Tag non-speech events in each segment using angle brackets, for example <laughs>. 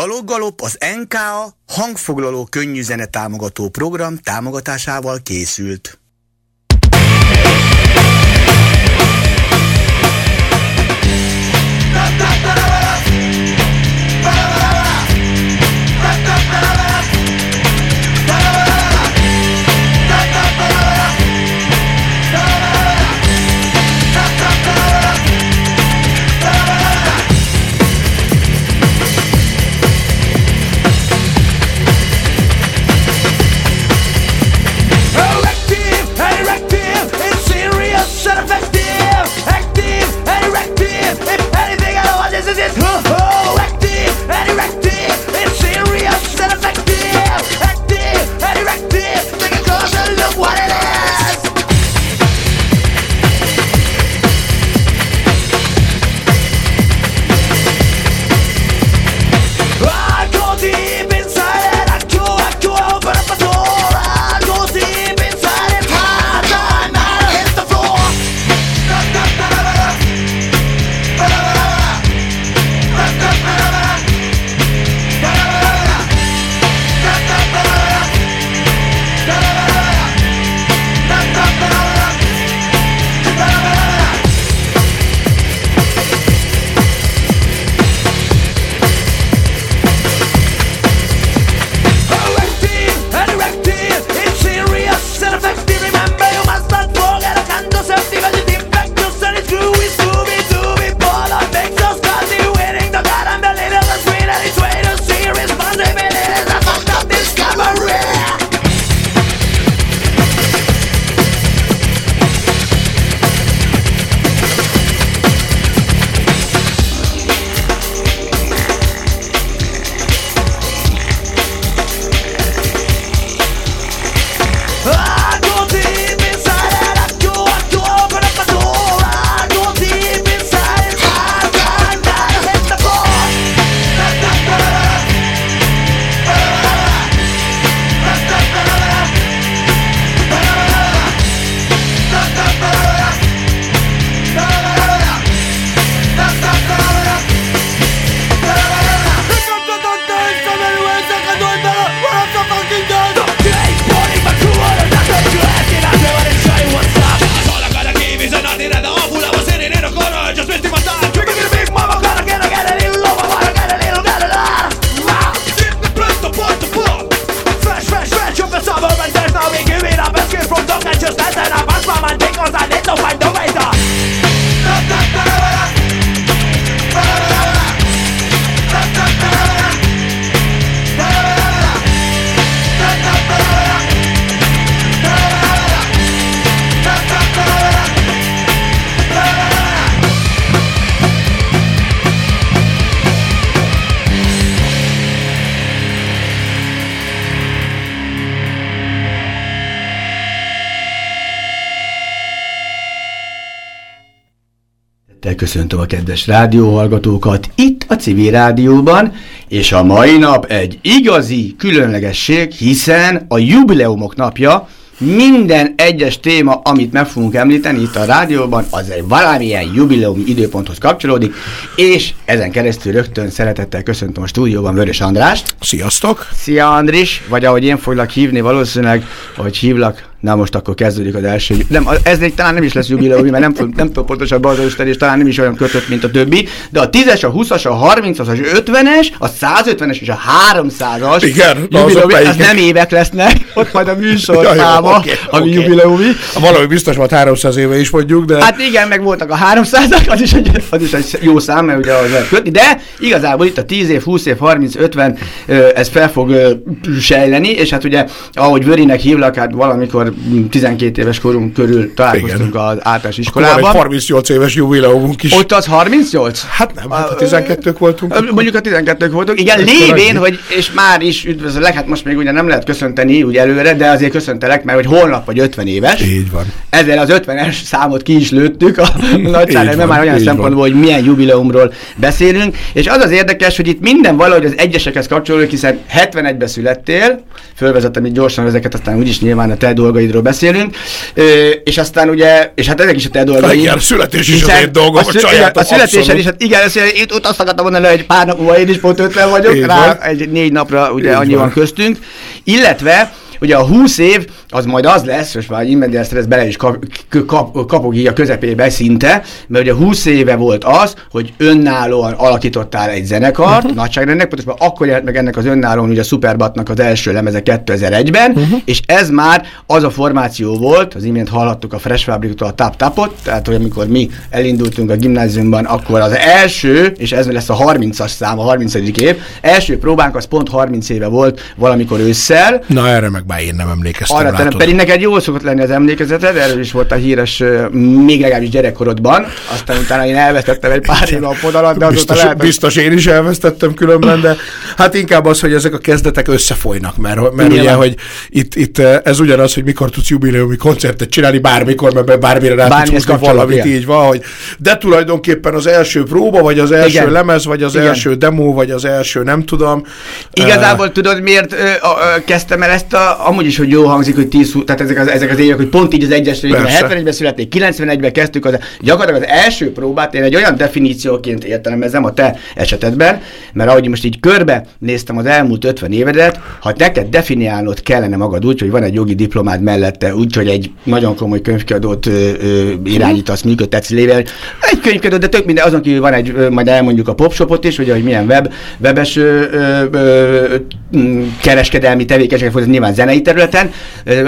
Daloggalop az NKA hangfoglaló könnyűzene támogató program támogatásával készült. Köszöntöm a kedves rádióhallgatókat itt a civil rádióban, és a mai nap egy igazi különlegesség, hiszen a jubileumok napja, minden egyes téma, amit meg fogunk említeni itt a rádióban, az egy valamilyen jubileumi időponthoz kapcsolódik, és ezen keresztül rögtön szeretettel köszöntöm a stúdióban Vörös Andrást. Sziasztok! Szia Andris, vagy ahogy én foglak hívni valószínűleg, ahogy hívlak, Na most akkor kezdődik az első. Nem, ez még talán nem is lesz jubileum, mert nem, nem tudom pontosabban az és talán nem is olyan kötött, mint a többi, de a 10-es, a 20-as, a 30-as, az 50-es, a 150-es és a 300-as Igen, jubileumi, az, az nem évek lesznek, ott majd a műsor <laughs> ja, száma, okay, ami okay. jubileumi. Valami biztos volt 300 éve is mondjuk, de... Hát igen, meg voltak a 300-ak, az is egy, az is egy jó szám, mert ugye az lehet kötni, de igazából itt a 10 év, 20 év, 30, 50, ez fel fog sejleni, és hát ugye, ahogy Vörinek hívlak, hát valamikor amikor 12 éves korunk körül találkoztunk Igen. az általános iskolában. Akkor 38 éves jubileumunk is. Ott az 38? Hát nem, hát a 12-ök voltunk. Mondjuk a 12-ök voltunk. Igen, lévén, hogy és már is üdvözöllek, hát most még ugye nem lehet köszönteni úgy előre, de azért köszöntelek, mert hogy holnap vagy 50 éves. Így van. Ezzel az 50-es számot ki is lőttük a nagyságra, már olyan szempontból, hogy milyen jubileumról beszélünk. És az az érdekes, hogy itt minden valahogy az egyesekhez kapcsolódik, hiszen 71-ben születtél, fölvezettem itt gyorsan ezeket, aztán úgyis nyilván a te dolgaidról beszélünk, és aztán ugye, és hát ezek is a te dolgaid. Igen, születés is az én dolgom, a, szü- a születésen is, hát igen, itt, ott azt akartam mondani, hogy pár nap múlva én is pont 50 vagyok, Én rá van. egy négy napra ugye annyi van köztünk, illetve Ugye a 20 év az majd az lesz, és már Immendiel ezt bele is kap, kap, kapog így a közepébe szinte, mert ugye 20 éve volt az, hogy önállóan alakítottál egy zenekart, uh-huh. nagyságrendnek, pontosan akkor jelent meg ennek az önállóan ugye a Superbatnak az első lemeze 2001-ben, uh-huh. Mhm. és ez már az a formáció volt, az imént hallhattuk a Fresh Fabrictól a Tap Tapot, tehát hogy amikor mi elindultunk a gimnáziumban, akkor az első, és ez lesz a 30-as szám, a 30. év, első próbánk az pont 30 éve volt valamikor ősszel. Na erre meg már én nem emlékeztem. Arra terem, pedig neked jól szokott lenni az emlékezeted, erről is volt a híres, még legalábbis gyerekkorodban, aztán utána én elvesztettem egy pár év a podalat, de biztos, lehet, biztos én is elvesztettem különben, de hát inkább az, hogy ezek a kezdetek összefolynak, mert, mert ugye, hogy itt, itt ez ugyanaz, hogy mikor tudsz jubileumi koncertet csinálni, bármikor, mert bármire rá Bármi tudsz húzni valamit, igen. így van, hogy de tulajdonképpen az első próba, vagy az első igen. lemez, vagy az igen. első demo, vagy az első nem tudom. Igazából uh, tudod, miért ö, ö, kezdtem el ezt a, amúgy is, hogy jó hangzik, hogy 10, tehát ezek az, ezek az évek, hogy pont így az egyes részben, 71-ben születték, 91-ben kezdtük, az, gyakorlatilag az első próbát én egy olyan definícióként értelmezem a te esetedben, mert ahogy most így körbe néztem az elmúlt 50 évedet, ha neked definiálnod kellene magad úgy, hogy van egy jogi diplomád mellette, úgy, hogy egy nagyon komoly könyvkiadót ö, ö, irányítasz, működtetsz lévén, egy könyvkiadó, de tök minden, azon kívül van egy, ö, majd elmondjuk a popshopot is, ugye, hogy milyen web, webes ö, ö, ö, kereskedelmi tevékenységek nyilván zenei területen,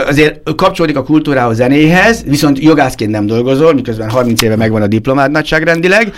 azért kapcsolódik a kultúrához, zenéhez, viszont jogászként nem dolgozol, miközben 30 éve megvan a diplomád nagyságrendileg,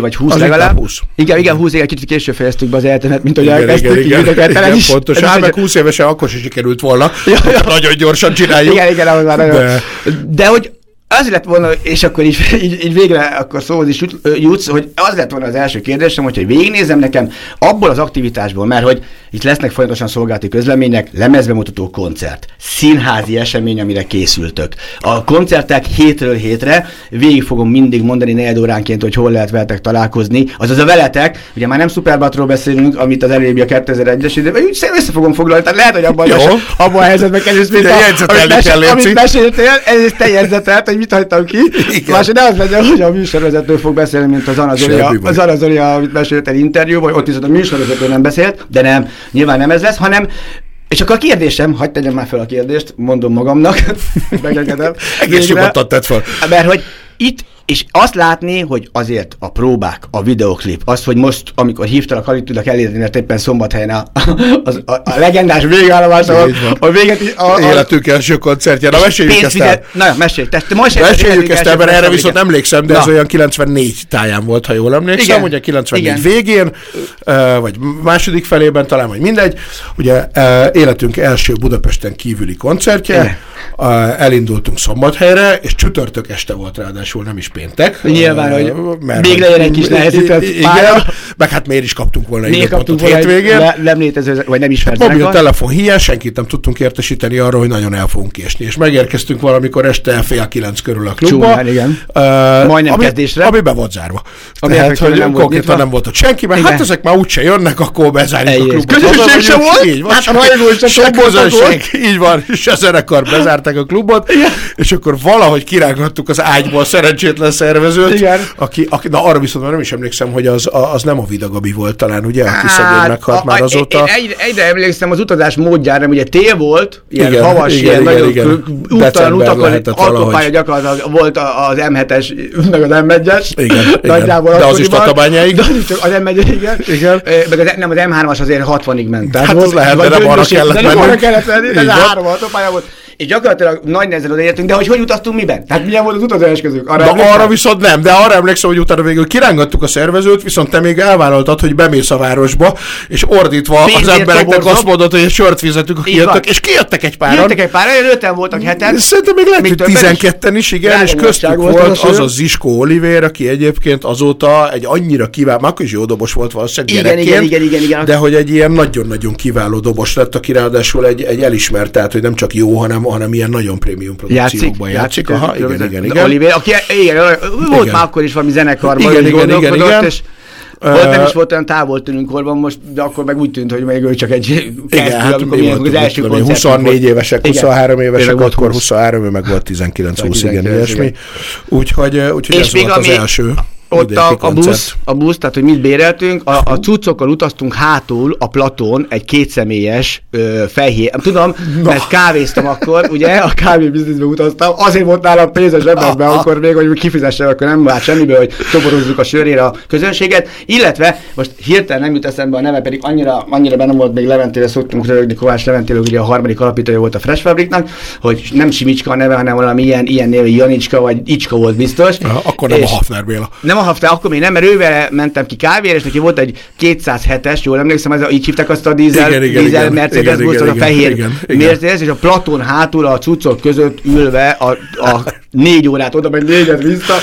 vagy 20 az legalább. 20. Igen, igen, 20 éve kicsit később fejeztük be az életemet, mint hogy elkezdtük. Igen, igen, igen, igen, is. pontosan. Hát meg 20 évesen akkor sem sikerült volna. Ja, ja. Nagyon gyorsan csináljuk. Igen, igen, ahhoz már nagyon. De, de hogy az lett volna, és akkor így, <laughs> így, így végre akkor szóhoz is jutsz, hogy az lett volna az első kérdésem, hogy végignézem nekem abból az aktivitásból, mert hogy itt lesznek folyamatosan szolgálati közlemények, lemezbemutató koncert, színházi esemény, amire készültök. A koncertek hétről hétre, végig fogom mindig mondani negyed óránként, hogy hol lehet veletek találkozni. Azaz a veletek, ugye már nem Superbatról beszélünk, amit az előbbi a 2001-es időben, úgy össze fogom foglalni, tehát lehet, hogy abban, a, abban a helyzetben kerülsz, mint a, amit, mes, amit meséltél, ez te jegyzetelt, hogy mit hagytam ki. Másod ne az legyen, hogy a műsorvezető fog beszélni, mint az Anazolia, az Anazolia, amit mesélt el interjúban, ott viszont a műsorvezető nem beszélt, de nem, nyilván nem ez lesz, hanem és akkor a kérdésem, hagyd tegyem már fel a kérdést, mondom magamnak, <laughs> megengedem. Egész nyugodtan tett fel. Mert hogy itt és azt látni, hogy azért a próbák, a videoklip, az, hogy most, amikor hívtalak, alig tudok elérni, mert éppen szombathelyen a, a, a, a legendás végállomás, a, a véget... A, a, Életünk első koncertje. Na, meséljük ezt el. Na, mesélj. Te, most meséljük ezt el, mert erre viszont emlékszem, de Na. ez olyan 94 táján volt, ha jól emlékszem, Igen. ugye 94 Igen. végén, vagy második felében talán, vagy mindegy. Ugye életünk első Budapesten kívüli koncertje, Igen. elindultunk Szombathelyre, és csütörtök este volt ráadásul, nem is péntek. Nyilván, hogy mert még legyen egy kis nehezített Igen, meg hát miért is kaptunk volna egy kaptunk volna hétvégén. Le, nem létező, vagy nem ismert hát, Mobil telefon hiány, senkit nem tudtunk értesíteni arra, hogy nagyon el fogunk késni. És megérkeztünk valamikor este fél kilenc körül a klubba. Csúrán, igen. Uh, Majdnem ami, kezdésre. Ami be volt zárva. Ami Tehát, hogy nem konkrétan volt nem volt ott senki, mert hát ezek már úgyse jönnek, akkor bezárjuk a klubot. Közösség sem volt? Így van. Hát a sem. Így van. És a zenekar bezárták a klubot, és akkor valahogy kirághattuk az ágyból szerencsétlen szervezőt, Igen. Aki, aki, na arra viszont nem is emlékszem, hogy az, az nem a Vidagabi volt talán, ugye, aki hát, szegény meghalt a, már azóta. Egyre, egyre emlékszem az utazás módjára, ugye tél volt, ilyen igen, havas, igen, ilyen igen, nagyon igen. úttalan utakon, autópálya gyakorlatilag volt az M7-es, meg az M1-es. Igen, igen. de az is Tatabányáig. De az is az M1 igen. igen. Meg az, nem, az M3-as azért 60-ig ment. Hát az lehet, de nem arra kellett menni. Nem arra kellett menni, de három autópálya volt és gyakorlatilag nagy nehezen odaértünk, de hogy hogy utaztunk miben? Tehát milyen volt az utazás közük? Arra, Na, arra viszont nem, de arra emlékszem, hogy utána végül kirángattuk a szervezőt, viszont te még elvállaltad, hogy bemész a városba, és ordítva Pénzért az embereknek azt mondod, hogy egy sört fizetünk, akik jöttek, és kijöttek egy páran. Jöttek egy páran, öten voltak heten. Szerintem még lehet, hogy 12 is, igen, és köztük volt az a Ziskó Oliver, aki egyébként azóta egy annyira kiváló, már akkor is jó dobos volt valószínűleg igen, igen, igen, igen, igen, de hogy egy ilyen nagyon-nagyon kiváló dobos lett, aki ráadásul egy, egy elismert, tehát hogy nem csak jó, hanem, hanem ilyen nagyon prémium produkciókban játszik. játszik. Aha, igen, igen, igen. Oliver, aki igen, volt igen. már akkor is valami zenekarban, igen, igen, igen, igen. És volt, nem is volt olyan távol tűnünk korban most, de akkor meg úgy tűnt, hogy még ő csak egy Igen, hát amikor mi az első 24 évesek, 23 évesek, akkor 23, ő meg volt 19-20, igen, ilyesmi. Úgyhogy, úgyhogy ez volt az első ott a, a, busz, a busz, tehát hogy mit béreltünk, a, a cuccokkal utaztunk hátul a platón egy kétszemélyes ö, fehér, tudom, no. mert kávéztam akkor, ugye, a kávé bizniszbe utaztam, azért volt nálam pénzes ebben, akkor még, hogy kifizessem, akkor nem vált semmiből, hogy toborozzuk a sörére a közönséget, illetve most hirtelen nem jut eszembe a neve, pedig annyira, annyira benne volt még Leventére, szoktunk rögni, Kovács Leventére, ugye a harmadik alapítója volt a Fresh Fabricnak, hogy nem Simicska a neve, hanem valami ilyen, ilyen név, Janicska vagy Icska volt biztos. Ja, akkor nem és a Hafner Béla. Nem a Hafner, akkor még nem, mert ővel mentem ki kávéra, és neki volt egy 207-es, jól emlékszem, ez a, így hívták azt a dízel, igen, igen, dízel igen, Mercedes igen, igen, a fehér igen, igen. Mercedes, és a Platon hátul a cuccok között ülve a, a négy órát oda, meg négyet vissza,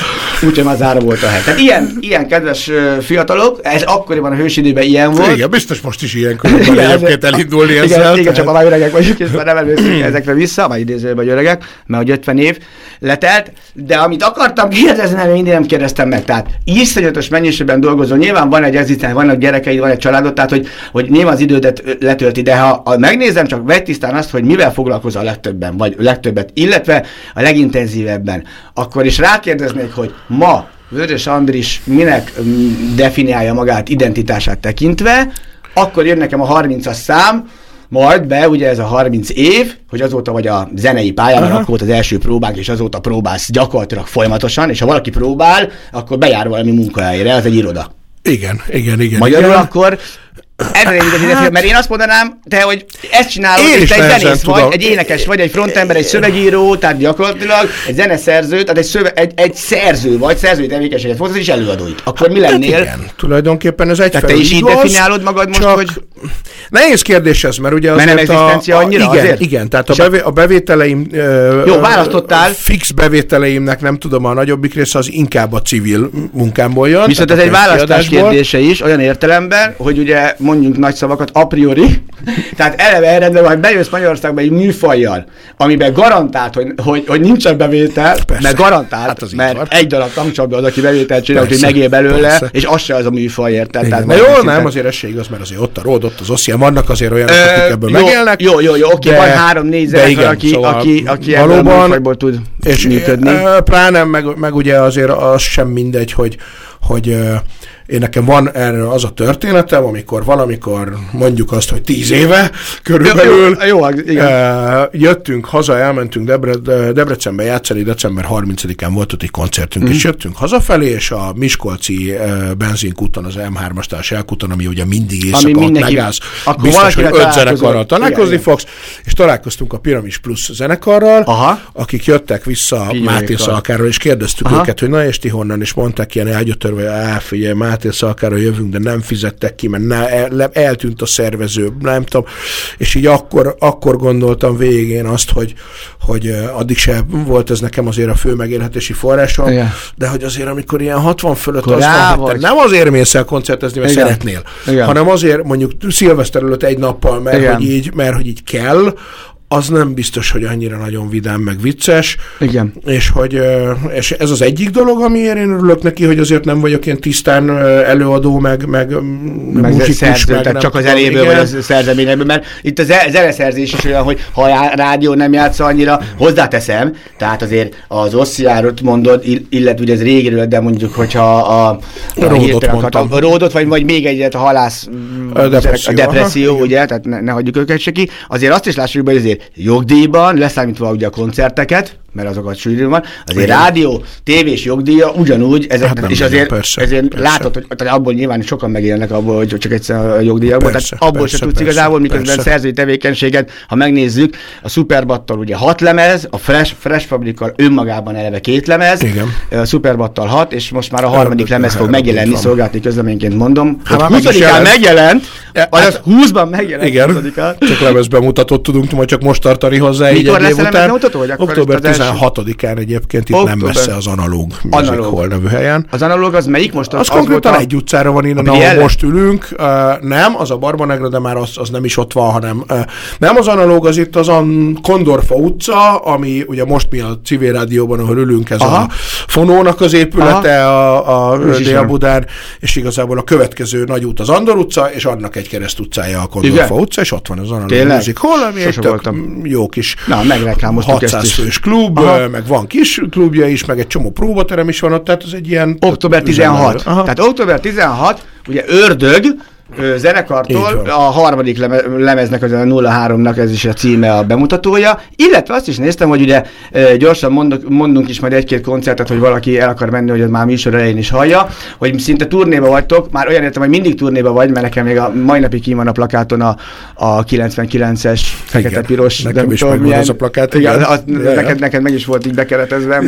úgyhogy már zára volt a hely. Tehát ilyen, ilyen kedves fiatalok, ez akkoriban a hősidőben ilyen volt. Igen, biztos most is ilyen körülbelül egyébként elindulni igen, ezzel. Igen, igen, csak már öregek vagyunk, és már nem emlékszünk ezekre vissza, majd idézőben vagy öregek, mert hogy 50 év letelt, de amit akartam kérdezni, nem mindig nem kérdeztem meg. Tehát iszonyatos mennyiségben dolgozol, nyilván van egy eziten, vannak gyerekeid, van egy családod, tehát hogy, hogy nyilván az idődet letölti, de ha, ha megnézem, csak vegy tisztán azt, hogy mivel foglalkozol a legtöbben, vagy legtöbbet, illetve a legintenzívebben, akkor is rákérdeznék, hogy ma Vörös Andris minek mm, definiálja magát identitását tekintve, akkor jön nekem a 30-as szám, majd be, ugye ez a 30 év, hogy azóta vagy a zenei pályán, mert akkor volt az első próbánk, és azóta próbálsz gyakorlatilag folyamatosan, és ha valaki próbál, akkor bejár valami munkahelyre, az egy iroda. Igen, igen, igen. Magyarul igen. akkor Ebben hát... mert én azt mondanám, te, hogy ezt csinálod, én és te egy zenész tudom. vagy, egy énekes vagy, egy frontember, egy szövegíró, tehát gyakorlatilag egy zeneszerző, tehát egy, szöve, egy, egy szerző vagy, szerzői tevékenységet folytatsz, és előadóit. Akkor mi hát lennél? Hát igen, tulajdonképpen ez egy Tehát te is így definiálod magad most, csak... hogy... Nehéz kérdés ez, mert ugye azért mert nem a, a, annyira, igen, azért? igen, tehát a, bevé, a bevételeim Jó, választottál. Fix bevételeimnek nem tudom, a nagyobbik része az inkább a civil munkámból jön. Viszont ez egy választás kérdése is, olyan értelemben, hogy ugye mondjuk nagy szavakat a priori, <laughs> tehát eleve erre, hogy bejössz Magyarországba egy műfajjal, amiben garantált, hogy, hogy, hogy nincsen bevétel, persze. mert garantált, hát mert van. egy darab tankcsapda az, aki bevételt csinál, hogy megél belőle, persze. és az se az a műfaj, érted? Tehát Na jó, nem, nem, azért ez se igaz, mert azért ott a Ród, ott az Oszia, vannak azért olyanok, akik ebből jó, megélnek. Jó, jó, jó, oké, van három-négy aki, szóval aki, aki valóban, ebből a tud és működni. Pláne, meg, meg ugye azért az sem mindegy, hogy, hogy én nekem van erről az a történetem, amikor valamikor mondjuk azt, hogy tíz éve körülbelül jó, jó, igen. jöttünk haza, elmentünk Debre, Debrecenbe játszani, december 30-án volt ott egy koncertünk, mm. és jöttünk hazafelé, és a Miskolci benzinkúton, az M3-as társaságúton, ami ugye mindig éjszaka ott megállsz, biztos, hogy öt zenekarral találkozni fogsz, és találkoztunk a Piramis Plus zenekarral, Aha. akik jöttek vissza Máté Szalkáról, és kérdeztük Aha. őket, hogy na és ti honnan, és mondták ilyen elgyötörve, elfigyelj, Máté Szalkára jövünk, de nem fizettek ki, mert ne, el, eltűnt a szervező, nem tudom, és így akkor, akkor gondoltam végén azt, hogy, hogy addig se volt ez nekem azért a fő megélhetési forrásom, Igen. de hogy azért amikor ilyen 60 fölött azt mondhatták, nem azért mész el koncertezni, mert Igen. szeretnél, Igen. hanem azért mondjuk szilveszter előtt egy nappal, mert hogy, így, mert hogy így kell, az nem biztos, hogy annyira nagyon vidám, meg vicces. Igen. És, hogy, és ez az egyik dolog, amiért én örülök neki, hogy azért nem vagyok ilyen tisztán előadó, meg, meg, meg muzikus, szerző, meg tehát csak az eléből vagy az szerzeményekből, mert itt az zeneszerzés is olyan, hogy ha a rádió nem játsz annyira, hozzáteszem, tehát azért az Ossziárot mondod, illetve ugye ez régiről, de mondjuk, hogyha a, a, a ródot, mondtam. a ródot, vagy, vagy még egyet a halász a depresszió, a depresszió ugye, tehát ne, ne hagyjuk őket se ki, azért azt is lássuk, hogy azért jogdíjban, leszámítva ugye a koncerteket, mert azokat sűrű van. Azért Igen. rádió, tévés jogdíja ugyanúgy, ezek, hát és azért, persze, ezért persze. látod, hogy tehát abból nyilván sokan megélnek abból, hogy csak egyszer a jogdíjakból, persze, tehát abból persze, se tudsz persze, igazából, miközben persze. szerzői tevékenységet, ha megnézzük, a Superbattal ugye hat lemez, a Fresh, Fresh Fabrikkal önmagában eleve két lemez, Igen. a Superbattal hat, és most már a harmadik lemez fog megjelenni, szolgálati közleményként mondom. Hát 20-án megjelent, az 20-ban megjelent. Igen, csak lemez bemutatót tudunk majd csak most tartani hozzá Mikor egy év után. Bemutató, Október 16-án egyébként itt Október. nem messze az Analóg Music Hall nevű helyen. Az Analóg az melyik most? Az, az konkrétan a... egy utcára van innen, ahol most ülünk. Uh, nem, az a Barbanegra, de már az, az nem is ott van, hanem uh, nem az Analóg, az itt az a Kondorfa utca, ami ugye most mi a civil rádióban, ahol ülünk, ez Aha. a Fonónak az épülete Aha. a, a Dél-Budán, és igazából a következő nagy út az Andor utca, és annak egy kereszt utcája a Kondorfa utca, és ott van az Analóg Music Hall, ami egy tök jó kis Na, 600 fős klub, Aha. meg van kis klubja is, meg egy csomó próbaterem is van ott, tehát ez egy ilyen... Október 16. Tehát október 16, ugye ördög, zenekartól, a harmadik lemeznek, az a 03-nak ez is a címe a bemutatója, illetve azt is néztem, hogy ugye gyorsan mondok, mondunk is majd egy-két koncertet, hogy valaki el akar menni, hogy az már műsor elején is hallja, hogy szinte turnéba vagytok, már olyan értem, hogy mindig turnéba vagy, mert nekem még a mai napig ki van a plakáton a, a 99-es fekete-piros. Nekem is tudom, milyen, az a plakát. Igen, az, neked, neked meg is volt így bekeretezve.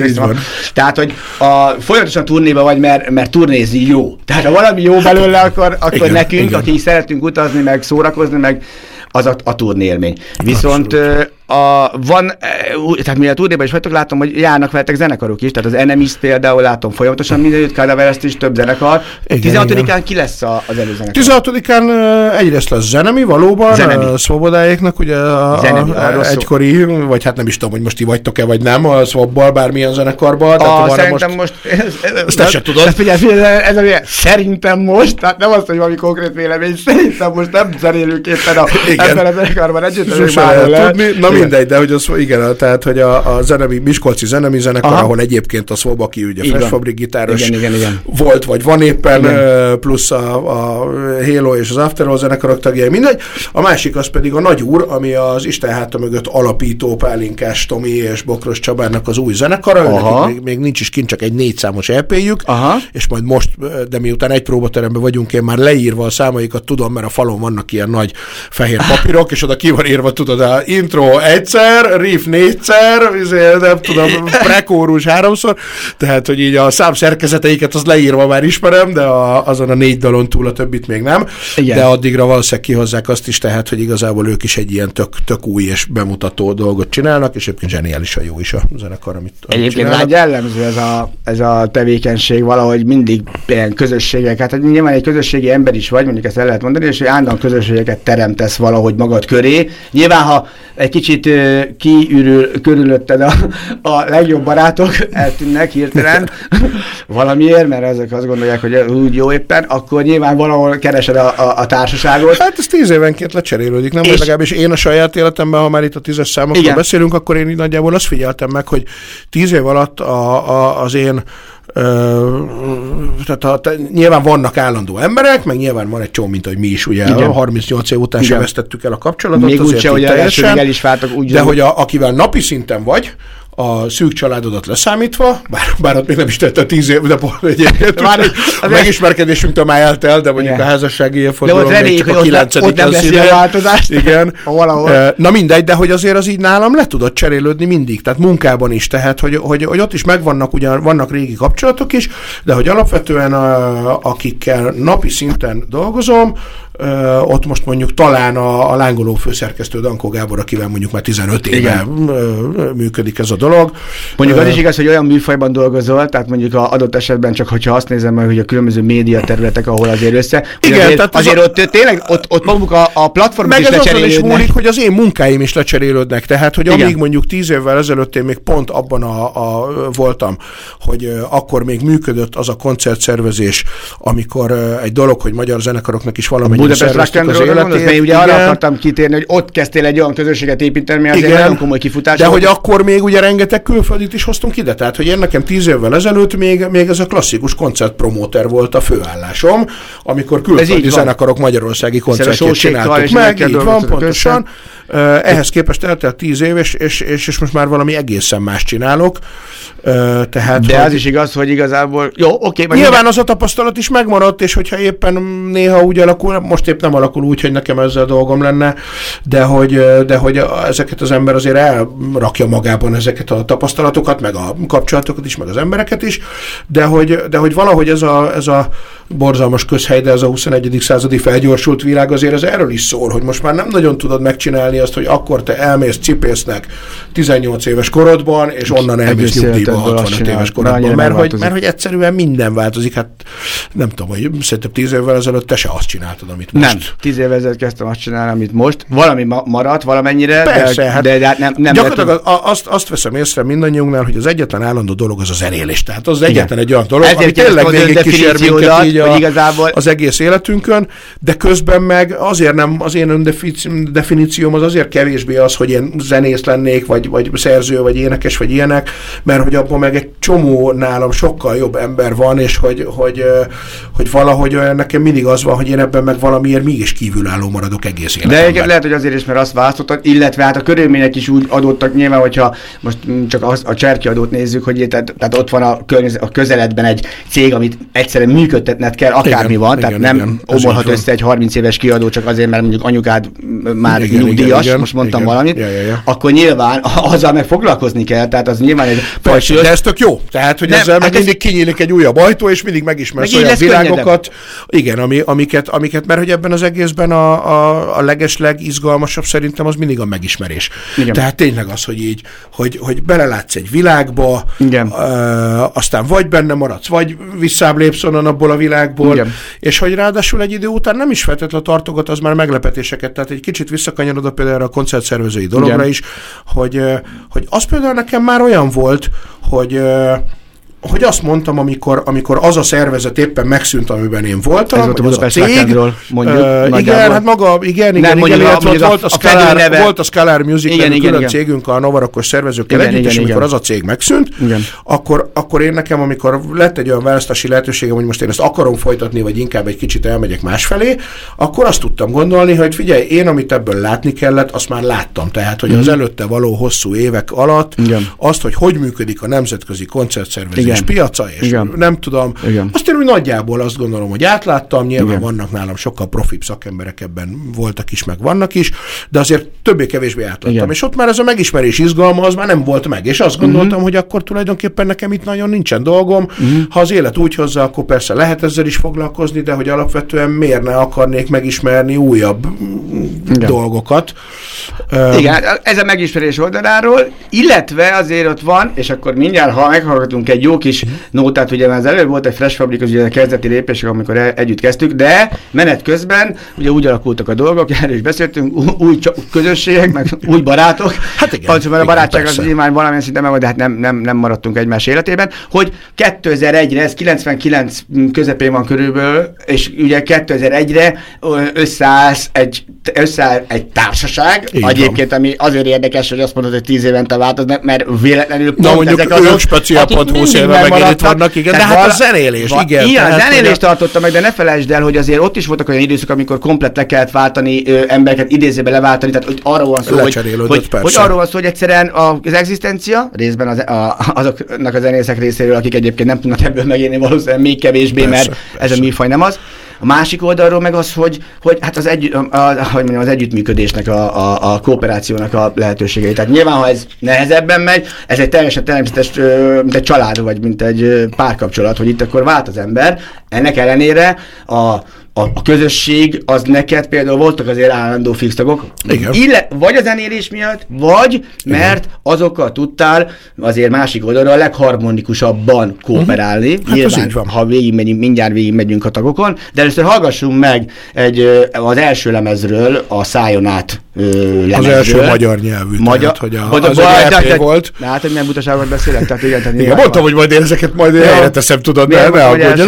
Tehát, hogy a, folyamatosan turnéba vagy, mert, mert turnézni jó. Tehát ha valami jó belőle, akkor, akkor igen, nekünk igen. Akik szeretünk utazni, meg szórakozni, meg az a, a turnélmény. Viszont Abszolút a, van, e, tehát mivel turnéban is vagytok, látom, hogy járnak veletek zenekarok is, tehát az Enemies például látom folyamatosan mindenütt, Cadaverest is több zenekar. 16-án ki lesz a, az előzenekar? 16-án egyrészt lesz Zenemi, valóban, Zenemi. a Szobodáéknak, ugye a, Zenemi, a, egykori, vagy hát nem is tudom, hogy most ti vagytok-e, vagy nem, a Szobbal, bármilyen zenekarban. A, szerintem most, most ez, ezt te tudod. Figyelj, figyelj, ez a, szerintem most, tehát nem azt, hogy valami konkrét vélemény, szerintem most nem zenélünk éppen a, ebben a zenekarban együtt, tudni. Na mindegy, de hogy az, igen, tehát, hogy a, a zenemi, Miskolci zenemi zenekar, Aha. ahol egyébként a Szobaki ugye Fresh Fabrik gitáros igen, igen, igen. volt, vagy van éppen, igen. plusz a, a Halo és az After All zenekarok tagjai, mindegy. A másik az pedig a Nagy Úr, ami az Isten háta mögött alapító Pálinkás Tomi és Bokros Csabárnak az új zenekara, még, még nincs is kint csak egy négy számos EP-jük, és majd most, de miután egy próbateremben vagyunk, én már leírva a számaikat tudom, mert a falon vannak ilyen nagy fehér papírok, és oda ki van írva, tudod, a intro egyszer, riff négyszer, izé, nem tudom, prekórus háromszor, tehát, hogy így a szám szerkezeteiket az leírva már ismerem, de a, azon a négy dalon túl a többit még nem, Igen. de addigra valószínűleg kihozzák azt is, tehát, hogy igazából ők is egy ilyen tök, tök új és bemutató dolgot csinálnak, és egyébként zseniálisan jó is a zenekar, amit, amit Egyébként már jellemző ez a, ez a tevékenység valahogy mindig ilyen közösségek, hát nyilván egy közösségi ember is vagy, mondjuk ezt el lehet mondani, és hogy állandóan közösségeket teremtesz valahogy magad köré. Nyilván, ha egy kicsit kicsit kiürül körülötted a, a legjobb barátok, eltűnnek hirtelen valamiért, mert ezek azt gondolják, hogy úgy jó éppen, akkor nyilván valahol keresed a, a, a társaságot. Hát ez tíz évenként lecserélődik, nem? És legalábbis én a saját életemben, ha már itt a tízes számokról igen. beszélünk, akkor én így nagyjából azt figyeltem meg, hogy tíz év alatt a, a, az én tehát a, te, nyilván vannak állandó emberek, meg nyilván van egy csomó, mint hogy mi is, ugye Igen. 38 év után sem vesztettük el a kapcsolatot. Még úgyse, hogy teljesen, el is váltak, úgy de hogy a, akivel napi szinten vagy, a szűk családodat leszámítva, bár, bár ott még nem is tette a tíz év, de egyébként <laughs> már a megismerkedésünktől már eltelt, de mondjuk igen. a házassági évfordulón még csak a kilencedik ott, ott nem lesz változás. Igen. <laughs> Valahol. Na mindegy, de hogy azért az így nálam le tudott cserélődni mindig, tehát munkában is, tehát hogy, hogy, hogy ott is megvannak, ugyan vannak régi kapcsolatok is, de hogy alapvetően a, akikkel napi szinten dolgozom, ott most mondjuk talán a, a lángoló főszerkesztő Dankó Gábor, akivel mondjuk már 15 éve Igen. működik ez a dolog. Mondjuk az is igaz, hogy olyan műfajban dolgozol, tehát mondjuk a adott esetben csak, hogyha azt nézem meg, hogy a különböző média területek, ahol azért össze, Igen, azért, tehát azért ott tényleg ott, ott maguk a, a platformok is lecserélődnek. is múlik, hogy az én munkáim is lecserélődnek, tehát hogy amíg Igen. mondjuk 10 évvel ezelőtt én még pont abban a, a voltam, hogy akkor még működött az a koncertszervezés, amikor egy dolog, hogy magyar zenekaroknak is valamennyi Budapest Rock and Roll gondolsz, mert ugye arra akartam kitérni, hogy ott kezdtél egy olyan közösséget építeni, ami azért nagyon komoly kifutás. De hogy akkor még ugye rengeteg külföldit is hoztunk ide, tehát hogy én nekem tíz évvel ezelőtt még, még ez a klasszikus koncertpromóter volt a főállásom, amikor külföldi zenekarok magyarországi koncertjét csináltuk meg, így van, pontosan. Ehhez képest eltelt tíz év, és, és, és, és most már valami egészen más csinálok. Tehát, De hogy... az is igaz, hogy igazából... Jó, oké. Okay, Nyilván az a tapasztalat is megmaradt, és hogyha éppen néha úgy alakul, most épp nem alakul úgy, hogy nekem ezzel dolgom lenne, de hogy, de hogy ezeket az ember azért elrakja magában ezeket a tapasztalatokat, meg a kapcsolatokat is, meg az embereket is, de hogy, de hogy valahogy ez a, ez a borzalmas közhely, de ez a 21. századi felgyorsult világ azért ez erről is szól, hogy most már nem nagyon tudod megcsinálni azt, hogy akkor te elmész cipésznek 18 éves korodban, és onnan elmész nyugdíjba 65 éves korodban, mert hogy, mert hogy egyszerűen minden változik, hát nem tudom, hogy szerintem 10 évvel ezelőtt te se azt csináltad, amit most. Nem, 10 évvel ezelőtt kezdtem azt csinálni, amit most. Valami ma- maradt valamennyire, Persze, de, hát de, de nem, nem gyakorlatilag lehet, azt, azt veszem észre mindannyiunknál, hogy az egyetlen állandó dolog az az zenélés. Tehát az egyetlen egy olyan dolog, Ezért ami tényleg végig kísér minket így a, igazából... az egész életünkön, de közben meg azért nem, az én definícióm az azért kevésbé az, hogy én zenész lennék, vagy, vagy szerző, vagy énekes, vagy ilyenek, mert hogy abban meg egy csomó nálam sokkal jobb ember van, és hogy, hogy, hogy valahogy nekem mindig az van, hogy én ebben meg valamiért mégis kívülálló maradok egész életemben. De lehet, hogy azért is, mert azt választottad, illetve hát a körülmények is úgy adottak nyilván, hogyha most csak az, a cserki adót nézzük, hogy tehát, tehát ott van a, környez, a közeledben egy cég, amit egyszerűen működtetned kell, akármi igen, van, igen, tehát igen, nem omolhat össze egy 30 éves kiadó csak azért, mert mondjuk anyukád már igen, nyugdíjas, igen, most mondtam igen, valamit, ja, ja, ja. akkor nyilván azzal meg foglalkozni kell, tehát az nyilván egy... Persze, de ez tök jó, tehát hogy nem, ezzel hát meg mindig kinyílik egy újabb ajtó, és mindig megismersz meg olyan világokat, igen, ami, amiket, amiket, mert hogy ebben az egészben a, a, a legesleg izgalmasabb szerintem az mindig a megismerés. Igen. Tehát tényleg az, hogy így, hogy, hogy belelátsz egy világba, Igen. Ö, aztán vagy benne maradsz, vagy visszább lépsz onnan abból a világból, Igen. és hogy ráadásul egy idő után nem is feltétlenül tartogat, az már meglepetéseket, tehát egy kicsit visszakanyarodva például a koncertszervezői dologra Igen. is, hogy, hogy az például nekem már olyan volt, hogy hogy azt mondtam, amikor, amikor az a szervezet éppen megszűnt, amiben én voltam, Ez volt a Budapest az a cég, mondjuk, uh, igen, hát maga, igen, igen, Nem, igen, igen a, volt, a, a, Scalar, neve. volt a Scalar Music, igen, igen, külön igen. cégünk a Novarakos szervezőkkel igen, együtt, igen, és amikor igen. az a cég megszűnt, igen. Akkor, akkor én nekem, amikor lett egy olyan választási lehetőségem, hogy most én ezt akarom folytatni, vagy inkább egy kicsit elmegyek másfelé, akkor azt tudtam gondolni, hogy figyelj, én, amit ebből látni kellett, azt már láttam. Tehát, hogy mm. az előtte való hosszú évek alatt igen. azt, hogy hogy működik a nemzetközi koncertszervezés, igen. piaca, és Igen. nem tudom. Igen. Azt én úgy nagyjából azt gondolom, hogy átláttam, nyilván Igen. vannak nálam sokkal profibb szakemberek ebben voltak is, meg vannak is, de azért többé-kevésbé átláttam. Igen. És ott már ez a megismerés izgalma, az már nem volt meg. És azt gondoltam, uh-huh. hogy akkor tulajdonképpen nekem itt nagyon nincsen dolgom. Uh-huh. Ha az élet úgy hozza, akkor persze lehet ezzel is foglalkozni, de hogy alapvetően miért ne akarnék megismerni újabb Igen. dolgokat. Igen, ez a megismerés oldaláról, illetve azért ott van, és akkor mindjárt, ha meghallgatunk egy jó kis nótát, ugye már az előbb volt egy Fresh Fabric, az ugye a kezdeti lépések, amikor el, együtt kezdtük, de menet közben ugye úgy alakultak a dolgok, erről is beszéltünk, új közösségek, meg új barátok. Hát igen. Az, mert a barátság az nyilván valamilyen szinten meg, de hát nem, nem, nem maradtunk egymás életében, hogy 2001-re, ez 99 közepén van körülbelül, és ugye 2001-re összeállsz egy, összeáll egy társaság, Így egyébként, ami azért érdekes, hogy azt mondod, hogy 10 évente változnak, mert véletlenül pont Na, mondjuk ezek azok, speciál.hu szélben megint itt vannak, igen, de hát a zenélés, va, igen. Igen, a zenélést tartotta meg, de ne felejtsd el, hogy azért ott is voltak olyan időszak, amikor komplet le kellett váltani ö, embereket, idézőbe leváltani, tehát hogy arról van szó, hogy, hogy, hogy, arról van szó, hogy egyszerűen az egzisztencia, részben az, a, azoknak a zenészek részéről, akik egyébként nem tudnak ebből megélni, valószínűleg még kevésbé, persze, mert persze. ez a műfaj nem az. A másik oldalról meg az, hogy, hogy hát az, együtt, a, a, hogy mondjam, az együttműködésnek, a, a, a kooperációnak a lehetőségei. Tehát nyilván, ha ez nehezebben megy, ez egy teljesen természetes, mint egy család, vagy mint egy párkapcsolat, hogy itt akkor vált az ember. Ennek ellenére a a, a közösség, az neked például voltak azért állandó fix tagok, Igen. Ille, vagy a zenélés miatt, vagy mert Igen. azokkal tudtál azért másik oldalra a legharmonikusabban kooperálni. Uh-huh. Hát Nyilván, ha végigmegyünk, mindjárt végigmegyünk a tagokon, de először hallgassunk meg egy, az első lemezről, a szájon át lemezről. Az első magyar nyelvű, magyar, tehát, hogy a, hogy az a, egy EP volt. De hát, hogy milyen butaságot beszélek, tehát igen. Tehát igen, mondtam, hogy majd én ezeket majd helyre teszem, tudod, de ne aggódj.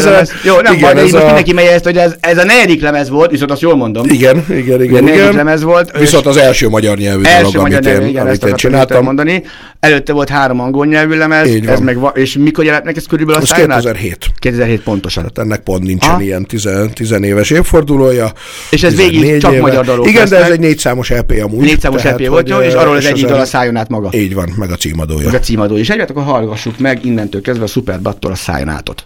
Jó, nem, igen, ez most mindenki megy ezt, hogy ez, ez a negyedik lemez volt, viszont azt jól mondom. Igen, igen, igen. A negyedik lemez volt. Viszont az első magyar nyelvű első dolog, magyar amit, én, igen, amit én csináltam. mondani. Előtte volt három angol nyelvű lemez, ez meg, és mikor jelent meg ez körülbelül a Ez Sayonara? 2007. 2007 pontosan. Tehát ennek pont nincsen ilyen tizen, tizenéves évfordulója. És ez végig 14 csak magyar dalok Igen, de ez egy négyszámos EP amúgy. Négy számos tehát, EP volt, hogy, jó, és arról az egyik dal a szálljon át maga. Így van, meg a címadója. Meg a címadó is. Egyet, akkor hallgassuk meg innentől kezdve a Superbattól a szálljon átot.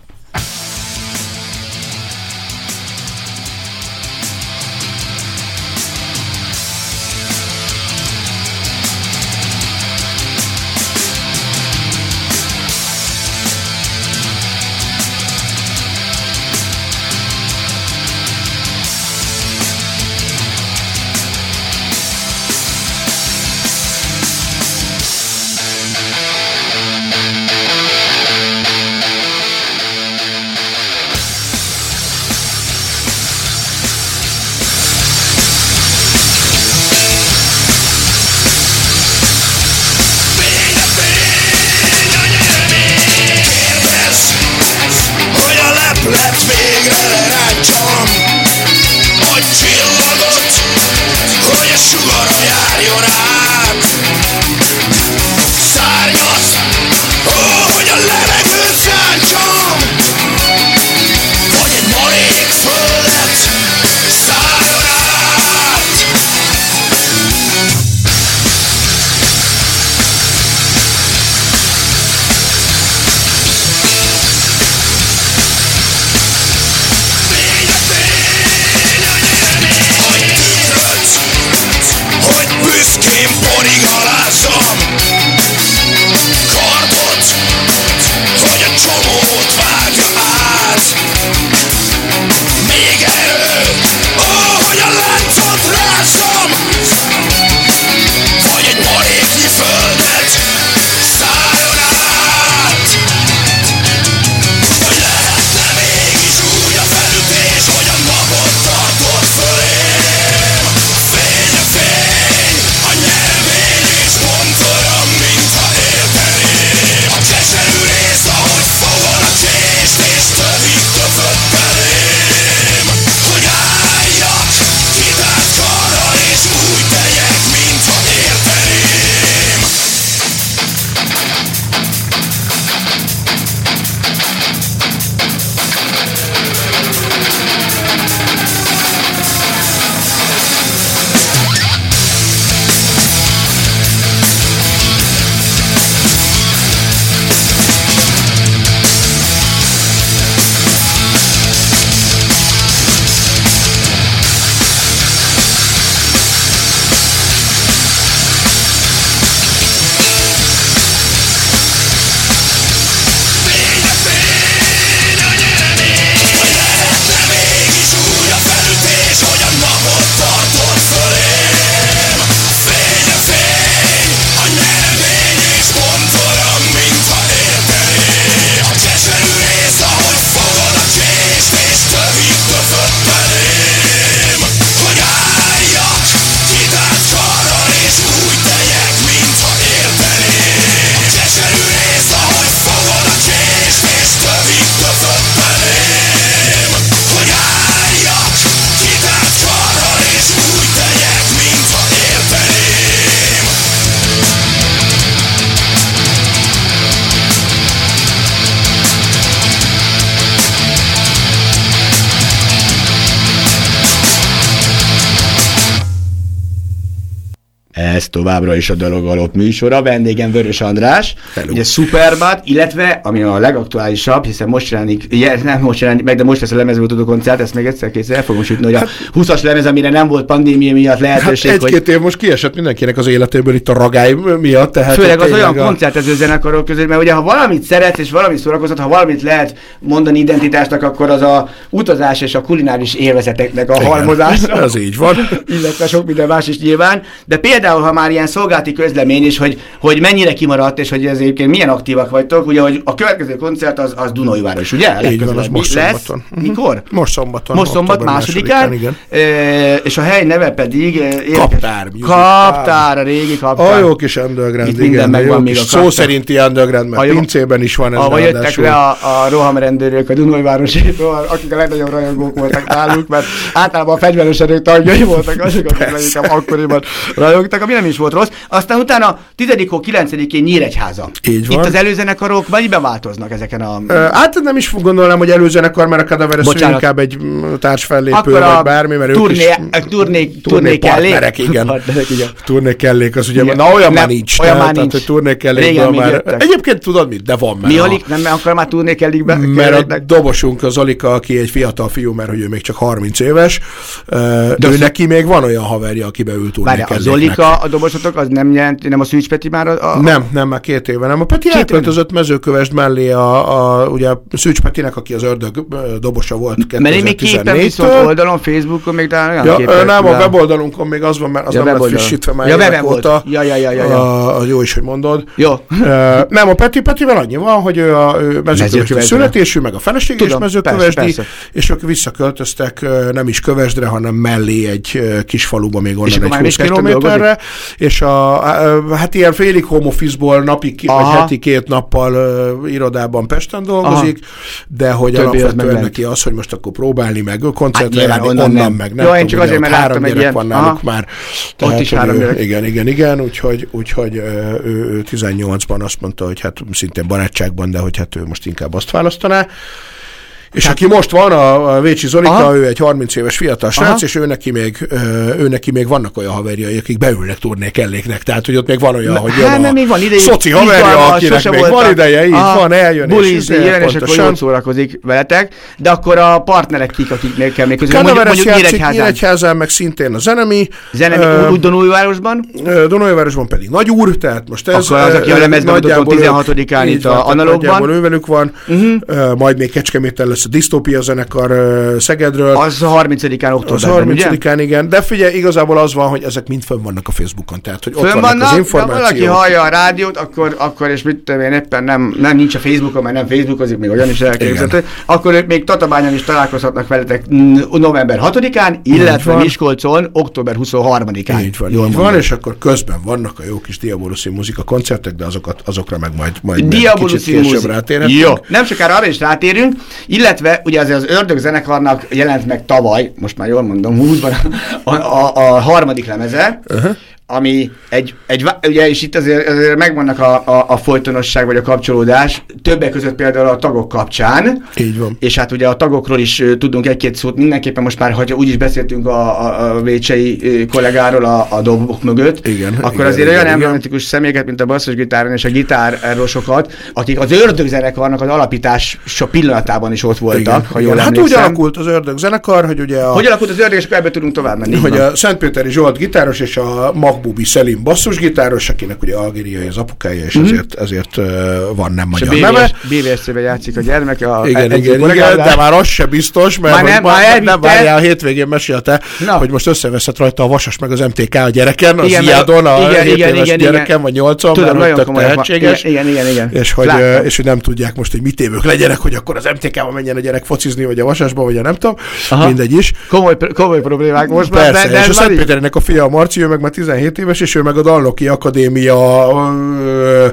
Továbbra is a Dalog Alap műsora, vendégem Vörös András, Hello. ugye Superbad, illetve, ami a legaktuálisabb, hiszen most jelenik, nem most jelenik meg, de most lesz a lemezbemutató koncert, ezt még egyszer készül, el fogom sütni, hogy a 20-as lemez, amire nem volt pandémia miatt Hát lehetőség, hogy egy-két év most kiesett mindenkinek az életéből itt a ragály miatt. Tehát Főleg az olyan koncertező zenekarok között, mert ugye ha valamit szeretsz és valamit szórakoztat, ha valamit lehet mondani identitásnak, akkor az a utazás és a kulináris élvezeteknek a halmozása. Ez így van. illetve sok minden más is nyilván, de például, ha már ilyen szolgálati közlemény is, hogy, hogy mennyire kimaradt, és hogy ez egyébként milyen aktívak vagytok, ugye, hogy a következő koncert az, az Dunajváros, ugye? Így van, az most lesz? szombaton. Mhm. Mikor? Most szombaton. Most szombat október másodikán, igen. és a hely neve pedig... érdekes- Kaptár Kaptár, a régi kaptár. A jó kis underground, Itt igen. minden megvan még a szó szerinti underground, mert jó- pincében is van ez Ahol jöttek le a, a rohamrendőrök a Dunajvárosétól, akik a legnagyobb rajongók voltak náluk, mert általában a fegyveres erők tagjai voltak azok, akik leginkább akkoriban rajongtak. A mi semmi nem is volt rossz. Aztán utána 10 9-én Nyíregyháza. Így van. Itt az előzenekarok mennyiben változnak ezeken a... Ö, Hát nem is gondolnám, hogy előzenekar, mert a Bocsánat. inkább egy mm, társfellépő, Akkor vagy a bármi, mert ők turné, is turné, turné kellék. partnerek, <laughs> igen. Partnerek, igen. Turné kellék, az ugye, Igen. na olyan Nem, már nincs. olyan már nincs. Tehát, hogy turné kellékből már... jöttek. Egyébként tudod mit, de van, mert Mi a- alig nem akar már turné kellék be? mert a dobosunk az Alika, aki egy fiatal fiú, mert hogy ő még csak 30 éves, de ő az- neki még van olyan haverja, aki beült turné Várjál, a Zolika, a dobosotok, az nem jelent, nem a Szűcs Peti már a... a... Nem, nem, már két éve nem. A Peti Két elköltözött mezőkövesd mellé a, a ugye Szűcs Petinek, aki az ördög dobosa volt Mert én még képen viszont 2014-től. oldalon, Facebookon még talán olyan Ja, képek ö, nem, a weboldalunkon még az van, mert az Ja, nem lett frissítve már Ja, évek óta. Ja, ja, ja, ja, ja. A, a, jó is, hogy mondod. Jó. Ö, nem, a Peti Petivel annyi van, hogy ő a ő Mezőkövesdre. születésű, meg a feleség is mezőkövesdi, persze, persze. és ők visszaköltöztek nem is Kövesdre, hanem mellé egy kis faluba még És onnan akkor egy már 20 még Pesten kilométerre, és a, hát ilyen félig home office-ból napi ki, vagy Aha. heti két nappal ö, irodában Pesten dolgozik, de hogy Többi alapvetően neki az, hogy most akkor próbálni meg koncertre Hát nyilván járni, onnan onnan nem. meg nem. Jó, én csak azért, ott mert három gyerek ilyen- van náluk aha. már. is hogy három ő- gyerek. Igen, igen, igen, úgyhogy, úgyhogy ő, ő 18-ban azt mondta, hogy hát szintén barátságban, de hogy hát ő most inkább azt választaná. És aki most van, a, a Vécsi Zolika, Aha. ő egy 30 éves fiatal srác, Aha. és ő neki, még, ő neki még vannak olyan haverjai, akik beülnek turné kelléknek. Tehát, hogy ott még van olyan, hogy jön Hát, a még van idejük. szoci haverja, izgalmas, akinek még voltak. van ideje, így Aha, van, eljön, bulizni, és, jön, és akkor jól szórakozik veletek, de akkor a partnerek kik, akiknél kell még közül. Mondjuk, mondjuk Nyíregyházán. Nyíregyházán, meg szintén a zenemi. Zenemi, Ö, úgy Donújvárosban. Ö, Donójvárosban pedig Nagy úr, tehát most ez... Akkor az, aki a lemezben nagyjából mutatott ők- 16-án így itt van, a tehát Analógban. Nagyjából ővelük van, uh-huh. majd még Kecskeméten lesz a Disztópia zenekar Szegedről. Az a 30-án Az októberben, ugye? 30-án, igen. De figyelj, igazából az van, hogy ezek mind fönn vannak a Facebookon, tehát hogy ott Fönn vannak, vannak, az információk. valaki hallja a rádiót, akkor, akkor és mit tudom én éppen nem, nem nincs a Facebookon, mert nem Facebookozik, még olyan is elképzelhető, akkor ők még Tatabányon is találkozhatnak veletek november 6-án, illetve. Miskolcon október 23-án. Így van, Jól így van, és akkor közben vannak a jó kis Diaboluszi muzika koncertek, de azokat, azokra meg majd, majd egy kicsit később rátérhetünk. Jó, nem sokára arra is rátérünk, illetve ugye azért az Ördög zenekarnak jelent meg tavaly, most már jól mondom, 20-ban a, a, a harmadik lemeze, uh-huh. Ami egy, egy, ugye és itt azért, azért megvannak a, a, a folytonosság vagy a kapcsolódás, többek között például a tagok kapcsán, Így van. és hát ugye a tagokról is tudunk egy-két szót, mindenképpen most már, hogyha úgyis beszéltünk a, a, a Vécsei kollégáról a, a dobok mögött, Igen, akkor igen, azért igen, olyan igen. emblematikus személyeket, mint a basszusgitáron és a gitárosokat, akik az ördögzenekarnak az alapítása pillanatában is ott voltak, ha jól igen. Hát úgy alakult az ördög zenekar, hogy ugye a, Hogy alakult az ördög, és akkor ebből tudunk tovább menni. hogy van. a Szentpéteri Zsolt gitáros és a Magbubi Szelim basszusgitáros, akinek ugye algériai az apukája, és ezért, ezért uh, van nem magyar neve. BVS, BVS-be játszik a gyermeke. A Igen, igen, igen, de már az se biztos, mert Már nem, már nem, elvitte. nem várjál, a hétvégén mesélte, Na. hogy most összeveszett rajta a Vasas meg az MTK a gyereken, az Igen, Iadon, a igen, igen, 7 igen, éves igen, gyereken, igen. vagy 8 Tudom, mert nagyon tehetséges. Igen, igen, igen, igen. És hogy, Láttam. és hogy nem tudják most, hogy mit évők legyenek, hogy akkor az MTK-ba menjen a gyerek focizni, vagy a Vasasba, vagy a nem tudom, Aha. mindegy is. Komoly, komoly problémák most már, Persze, de, de és a már Szentpéternek a fia a Marci, ő meg már 17 éves, és ő meg a Dalnoki Akadémia ö,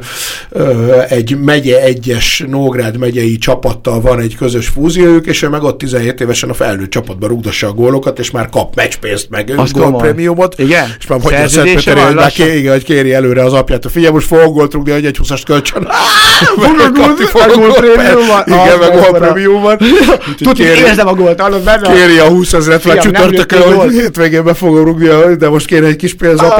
ö, egy megye egyes Nógrád megyei csapattal van egy közös fúziójuk, és ő meg ott 17 évesen a felnőtt csapatban rúgdossa a gólokat, és már kap meccspénzt, meg gólprémiumot. Igen? És már mondja a Szentpéteri, van hogy, már ké, igen, hogy kéri előre az apját, hogy figyelj, most fogok gólt rúgni, hogy egy 20-ast kölcsön. Fogok gólprémiumban? Igen, meg. Úgyhogy Tudod, érzem a gólt, hallod benne? kéri a 20 ezeret nem csütörtökön, hogy hétvégén be fogom rúgni, de most kéne egy kis pénzapa.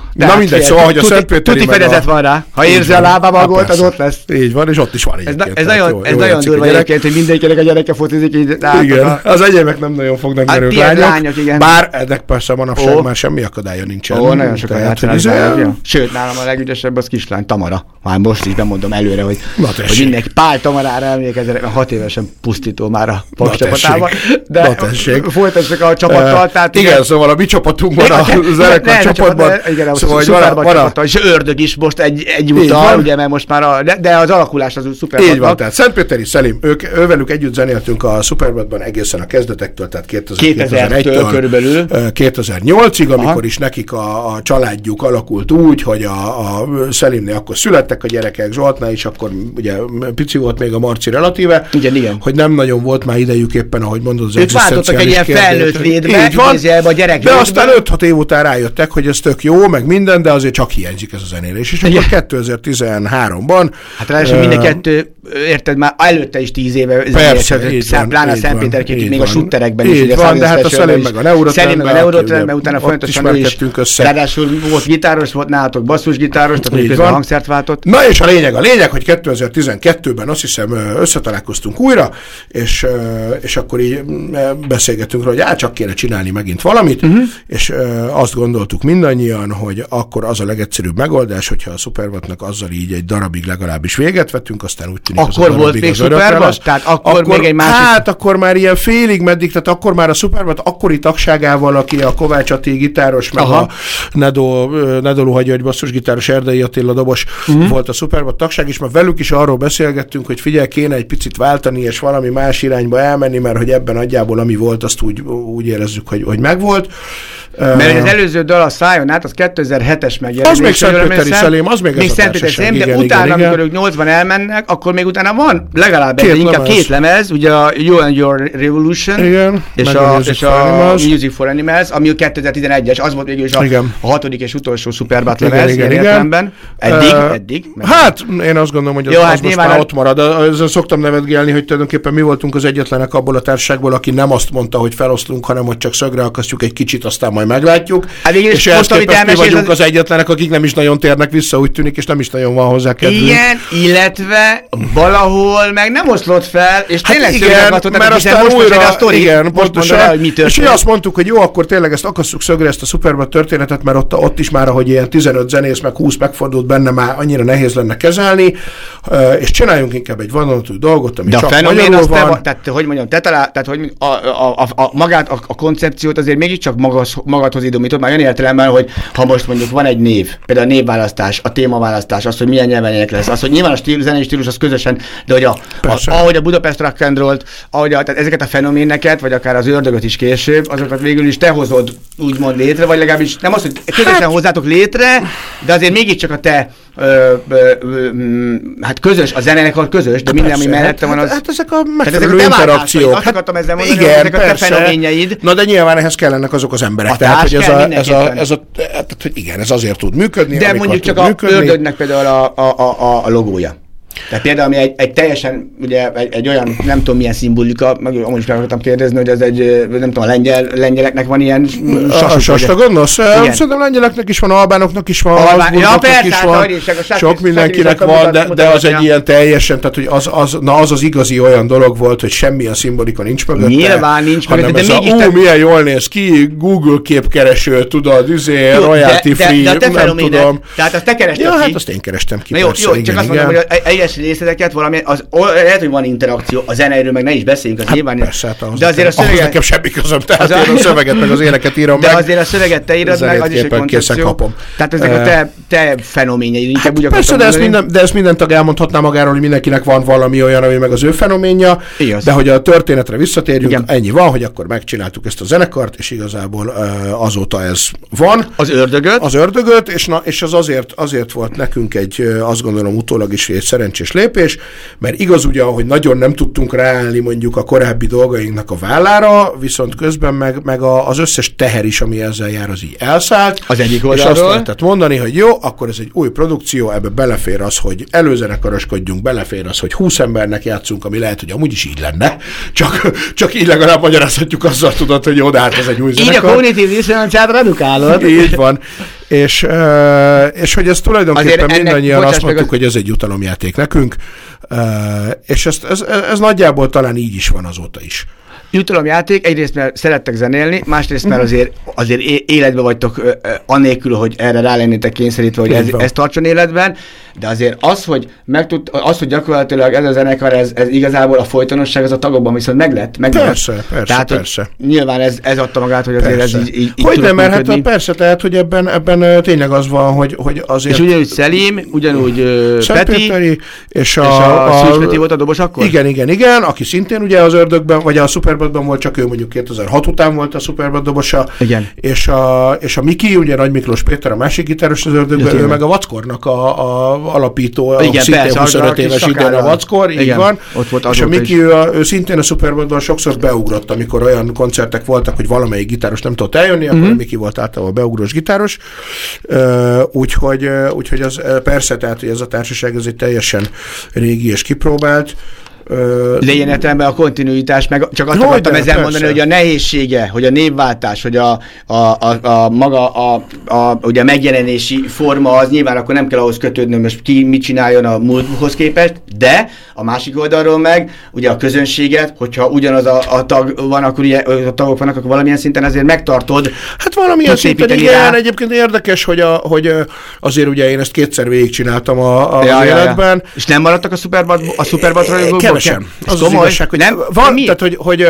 De Na hát mindegy, szóval, hogy a Szentpéteri Tuti fedezet van rá. Ha érzi a lábába a Hát gólt, az ott lesz. Így van, és ott is van Ez, ez tehát nagyon, ez nagyon durva egyébként, hogy mindenkinek a gyereke focizik így. Igen, az egyébek nem nagyon fognak, Hát mert ők tiéd lányok. Bár ennek persze manapság már semmi akadálya nincsen. Ó, nagyon sokan Tehát, játszanak ja. Sőt, nálam a legügyesebb az kislány, Tamara. Már most is bemondom előre, hogy, hogy mindenki Pál Tamarára emlékezzenek, mert hat évesen pusztító már a Na Paks csapatában. De folytassuk a csapattal. Eh, tehát igen, szóval a mi csapatunkban, a zenekar csapatban, szóval hogy van van a, csapattal, és ördög is most egy, egy utal, ugye, mert most már a, de, az alakulás az szuper. Így van, tehát Szentpéteri Szelim, ők, ővelük együtt zenéltünk a Superbadban egészen a kezdetektől, tehát 2000, 2000-től 2001-től körülbelül. ö, 2008-ig, amikor Aha. is nekik a, a családjuk alakult úgy, hogy a, a Szelimnél akkor születtek a gyerekek, Zsoltnál is, akkor ugye pici volt még a Marci relatíve, Igen, igen. hogy nem nagyon volt már idejük éppen, ahogy mondod, az Ők váltottak egy ilyen felnőtt létbe, Így van, a gyerek de aztán 5-6 év után rájöttek, hogy ez tök jó, meg minden, de azért csak hiányzik ez a zenélés. És akkor 2013-ban... Hát ráadásul uh, mind a kettő, érted, már előtte is tíz éve persze, így van, pláne a Szentpéterkék, még a sutterekben is. Így van, de hát a Szelém meg a Neurotrend. meg a Neurotrend, utána folyamatosan is. Össze. Ráadásul volt gitáros, volt nálatok basszusgitáros, tehát közben a hangszert váltott. Na és a lényeg, a lényeg, hogy 2012-ben azt hiszem összetalálkoztunk újra, és, és akkor így beszélgetünk róla, hogy át csak kéne csinálni megint valamit, uh-huh. és azt gondoltuk mindannyian, hogy akkor az a legegyszerűbb megoldás, hogyha a Superbatnak azzal így egy darabig legalábbis véget vettünk, aztán úgy tűnik Akkor az volt még Superbat? Tehát akkor, akkor még egy másik... Hát akkor már ilyen félig meddig, tehát akkor már a Superbat akkori tagságával, aki a Kovács Ati gitáros, meg Aha. a Nedo, Nedo Luhagy, basszusgitáros Erdei Attila dobos uh-huh. volt a Superbat tagság, és már velük is arról beszélgettünk, hogy figyelj, kéne egy picit váltani, és valami más irányba elmenni, mert hogy ebben nagyjából ami volt, azt úgy, úgy érezzük, hogy, hogy megvolt. Mert az előző dal a szájon át, az 2007-es megjelenés. Az még Szentpéteri Szelém, az még, még ez Szentpéteri Szelém, de igen, utána, igen, amikor ők 80 elmennek, akkor még utána van legalább két egy, inkább két lemez, ugye a You and Your Revolution, igen, és, a, és for a Animals. Music for Animals, ami a 2011-es, az volt végül is a, a hatodik és utolsó Superbat lemez, igen, igen, igen. Eddig, uh, eddig. Hát, én azt gondolom, hogy az, Jó, hát az most már ott marad. Ezzel szoktam nevetgélni, hogy tulajdonképpen mi voltunk az egyetlenek abból a társaságból, aki nem azt mondta, hogy feloszlunk, hanem hogy csak szögre akasztjuk egy kicsit, aztán majd meglátjuk. Hát végül és most, amit mi vagyunk az... az egyetlenek, akik nem is nagyon térnek vissza, úgy tűnik, és nem is nagyon van hozzá kedvünk. Igen, illetve valahol meg nem oszlott fel, és hát tényleg igen, mert aztán most újra, a sztori, igen, pontosan, hogy mi és mi azt mondtuk, hogy jó, akkor tényleg ezt akasszuk szögre, ezt a Superman történetet, mert ott, ott is már, ahogy ilyen 15 zenész, meg 20 megfordult benne, már annyira nehéz lenne kezelni, és csináljunk inkább egy vadonatúj dolgot, ami De csak a fenomen az van. Te, tehát, hogy mondjam, te talál, tehát, hogy a, a, a, a, magát, a, a koncepciót azért mégiscsak magas, magadhoz idomítod, már olyan értelemben, hogy ha most mondjuk van egy név, például a névválasztás, a témaválasztás, az, hogy milyen nyelven lesz, az, hogy nyilván a stílus, zenei stílus az közösen, de hogy a, a, ahogy a Budapest Rock and Roll-t, ahogy a, tehát ezeket a fenoméneket, vagy akár az ördögöt is később, azokat végül is te hozod úgymond létre, vagy legalábbis nem az, hogy közösen hát, hozzátok létre, de azért mégiscsak a te ö, ö, ö, hát közös, a zenekar közös, de minden, ami mellette van, az... Hát, hát ezek a megfelelő hát interakciók. Azt akartam ezzel mondani, igen, ezek persze. a te fenoményeid. Na de nyilván ehhez kellenek azok az emberek. A tehát, hogy ez a, ez a, ez a, tehát, hogy igen, ez azért tud működni. De mondjuk csak a ördögnek például a, a, a, a logója. Tehát például, ami egy, egy teljesen, ugye egy, egy, olyan, nem tudom milyen szimbolika, meg amúgy is meg akartam kérdezni, hogy ez egy, nem tudom, a lengyel, lengyeleknek van ilyen sasuk. A sasta gondolsz? Igen. Szerintem lengyeleknek is van, albánoknak is van, Albán, ja, persze, is hát, van, is, a sok mindenkinek van, de, de az egy ilyen teljesen, tehát hogy az, az, na az az igazi olyan dolog volt, hogy semmilyen szimbolika nincs mögötte. Nyilván nincs mögötte, de mégis... Ú, milyen jól néz ki, Google képkereső, tudod, izé, royalty free, nem tudom. Tehát azt te kerested Ja, hát azt én kerestem ki, Jó, jó, csak azt mondom, hogy egyes részleteket valami, az, lehet, hogy van interakció, a zenéről meg ne is beszéljünk, az hát nyilván. Persze, hát ahhoz de azért a szöveget... nekem semmi közöm, tehát az én a szöveget meg az éneket írom de meg. De azért a szöveget te írod meg, az is egy koncepció. Kapom. Tehát ezek a te, te fenoményeid, inkább hát úgy Persze, de ezt, minden, de ezt minden tag elmondhatná magáról, hogy mindenkinek van valami olyan, ami meg az ő fenoménja, Igaz. de hogy a történetre visszatérjünk, Igen. ennyi van, hogy akkor megcsináltuk ezt a zenekart, és igazából azóta ez van. Az ördögöt. Az ördögöt, és, na, és az azért, azért volt nekünk egy, azt gondolom utólag is egy szerencsés lépés, mert igaz ugye, hogy nagyon nem tudtunk ráállni mondjuk a korábbi dolgainknak a vállára, viszont közben meg, meg a, az összes teher is, ami ezzel jár, az így elszállt. Az egyik oldalról. És azt lehetett mondani, hogy jó, akkor ez egy új produkció, ebbe belefér az, hogy előzenekaroskodjunk, belefér az, hogy 20 embernek játszunk, ami lehet, hogy amúgy is így lenne, csak, csak így legalább magyarázhatjuk azzal tudod, hogy jó, de hát ez egy új zenekar. Így a kognitív diszonanciát redukálod. Így van. És, és hogy ez tulajdonképpen mindannyian azt mondtuk, hogy ez egy jutalomjáték nekünk, és ezt, ez, ez nagyjából talán így is van azóta is jutalomjáték, egyrészt mert szerettek zenélni, másrészt mert azért, azért életbe vagytok anélkül, hogy erre rá lennétek kényszerítve, hogy ez, ez tartson életben, de azért az, hogy, megtud, az, hogy gyakorlatilag ez a zenekar, ez, ez igazából a folytonosság, az a tagokban viszont meg lett. Meg persze, persze, tehát, persze. Nyilván ez, ez adta magát, hogy azért persze. ez így, így, így Hogy nem, mert hát persze, tehát, hogy ebben, ebben tényleg az van, hogy, hogy azért... És ugyanúgy Szelim, ugyanúgy Peti, és a, és a, a, a Peti volt a dobos akkor? Igen, igen, igen, aki szintén ugye az ördögben, vagy a szuper Superbadban volt, csak ő mondjuk 2006 után volt a Superbad dobosa. Igen. És a, és a Miki, ugye Nagy Miklós Péter, a másik gitáros az ördögben, ő meg a Vackornak a, a alapító, Igen, szintén persze, 25 az a éves időn a. Vackor, így Igen, van. ott volt és a Miki, ő, a, ő szintén a Superbadban sokszor beugrott, amikor olyan koncertek voltak, hogy valamelyik gitáros nem tudott eljönni, akkor Mhm. a Miki volt általában beugrós gitáros. Úgyhogy, úgyhogy az persze, tehát hogy ez a társaság ez egy teljesen régi és kipróbált. Ö, Lényeg értelemben a kontinuitás, meg csak azt akartam ezzel persze. mondani, hogy a nehézsége, hogy a névváltás, hogy a, a, a, a maga a, a, ugye a megjelenési forma az nyilván akkor nem kell ahhoz kötődnöm, most ki mit csináljon a múlthoz képest, de a másik oldalról meg ugye a közönséget, hogyha ugyanaz a, a tag van, akkor ugye, a tagok vannak, akkor valamilyen szinten azért megtartod. Hát valamilyen szinten igen, rá. egyébként érdekes, hogy, a, hogy azért ugye én ezt kétszer végigcsináltam a, a Ja, az ja, ja. életben. És nem maradtak a Superbat, a Superbat? Ez Az az komoly? igazság, hogy nem? van, Mi? tehát, hogy, hogy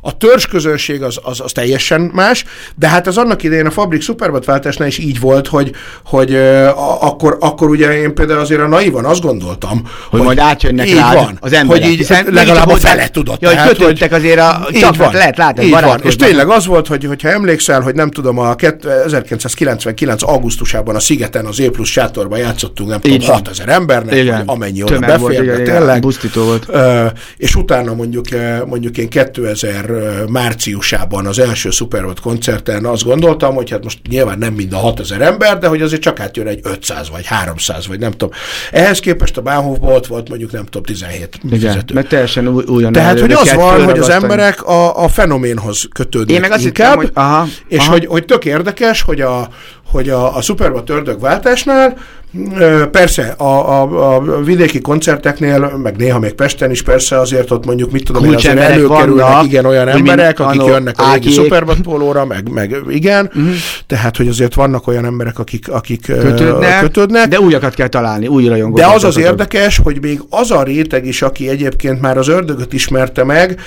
a törzs közönség az, az, az, teljesen más, de hát az annak idején a Fabrik Superbat váltásnál is így volt, hogy, hogy a, akkor, akkor ugye én például azért a naivan azt gondoltam, hogy majd átjönnek így rád van, az emberek. Hogy így Hiszen legalább mégiscsak a fele tudott. Ja, hogy tehát, kötöttek azért a- így van, lehet látni, így van. És tényleg az volt, hogy, hogyha emlékszel, hogy nem tudom, a kett- 1999. augusztusában a Szigeten az E plusz sátorban játszottunk, nem tudom, Így van. 6000 embernek, amennyi oda igen. tényleg. Busztító volt. És utána mondjuk, mondjuk én 2000 márciusában az első Superbot koncerten azt gondoltam, hogy hát most nyilván nem mind a 6000 ember, de hogy azért csak átjön egy 500 vagy 300, vagy nem tudom. Ehhez képest a Bahnhofban ott volt mondjuk nem tudom 17 Igen, fizető. mert teljesen új, újon Tehát, hogy az van, hogy az emberek a, a fenoménhoz kötődnek Én meg azt inkább, hittem, hogy- aha, és aha. Hogy, hogy tök érdekes, hogy a, hogy a, a Superbat ördögváltásnál ö, persze a, a, a vidéki koncerteknél, meg néha még Pesten is persze azért ott mondjuk mit tudom én, azért előkerülnek vannak, igen olyan emberek, akik anno jönnek a régi pólóra, meg, meg igen, uh-huh. tehát hogy azért vannak olyan emberek, akik, akik kötődnek, kötődnek de újakat kell találni, új rajongókat. de az az érdekes, hogy még az a réteg is, aki egyébként már az ördögöt ismerte meg,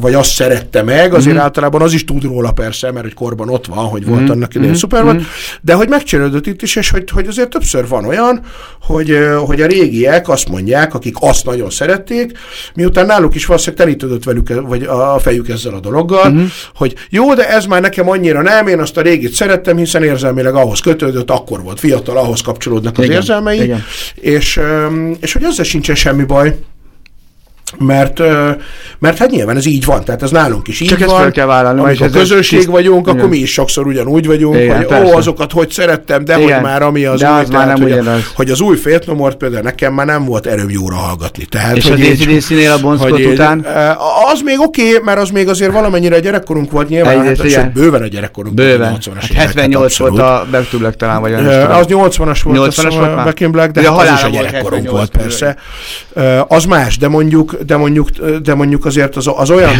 vagy azt szerette meg, azért mm. általában az is tud róla persze, mert hogy korban ott van, hogy volt mm. annak idején mm. szuper mm. de hogy megcserélődött itt is, és hogy, hogy azért többször van olyan, hogy, hogy a régiek azt mondják, akik azt nagyon szerették, miután náluk is valószínűleg telítődött velük, vagy a fejük ezzel a dologgal, mm. hogy jó, de ez már nekem annyira nem, én azt a régit szerettem, hiszen érzelmileg ahhoz kötődött, akkor volt fiatal, ahhoz kapcsolódnak az Igen, érzelmei, igen. és, és hogy ezzel sincsen semmi baj, mert, mert hát nyilván ez így van, tehát ez nálunk is így Csak van. fel kell vállalni, Amikor közösség tiszt- vagyunk, akkor Igen. mi is sokszor ugyanúgy vagyunk, Igen, hogy ó, persze. azokat hogy szerettem, de Igen, hogy már ami az de új, az már tehát, nem hogy, a, hogy az új Féltnomort például nekem már nem volt erőm jóra hallgatni. Tehát, És hogy a Bon Scott hogy így- után? Az még oké, okay, mert az még azért valamennyire a gyerekkorunk volt nyilván, Egyrészt hát, sőt, bőven a gyerekkorunk volt, Bőven. a 80-as Hát évek, 78 volt a Back to Black talán, vagy. Az 80-as volt, 80-as 80-as volt már? Back in Black, de De hát az is a gyerekkorunk 78 volt persze. Az más, de mondjuk, de mondjuk, de mondjuk azért az, az olyan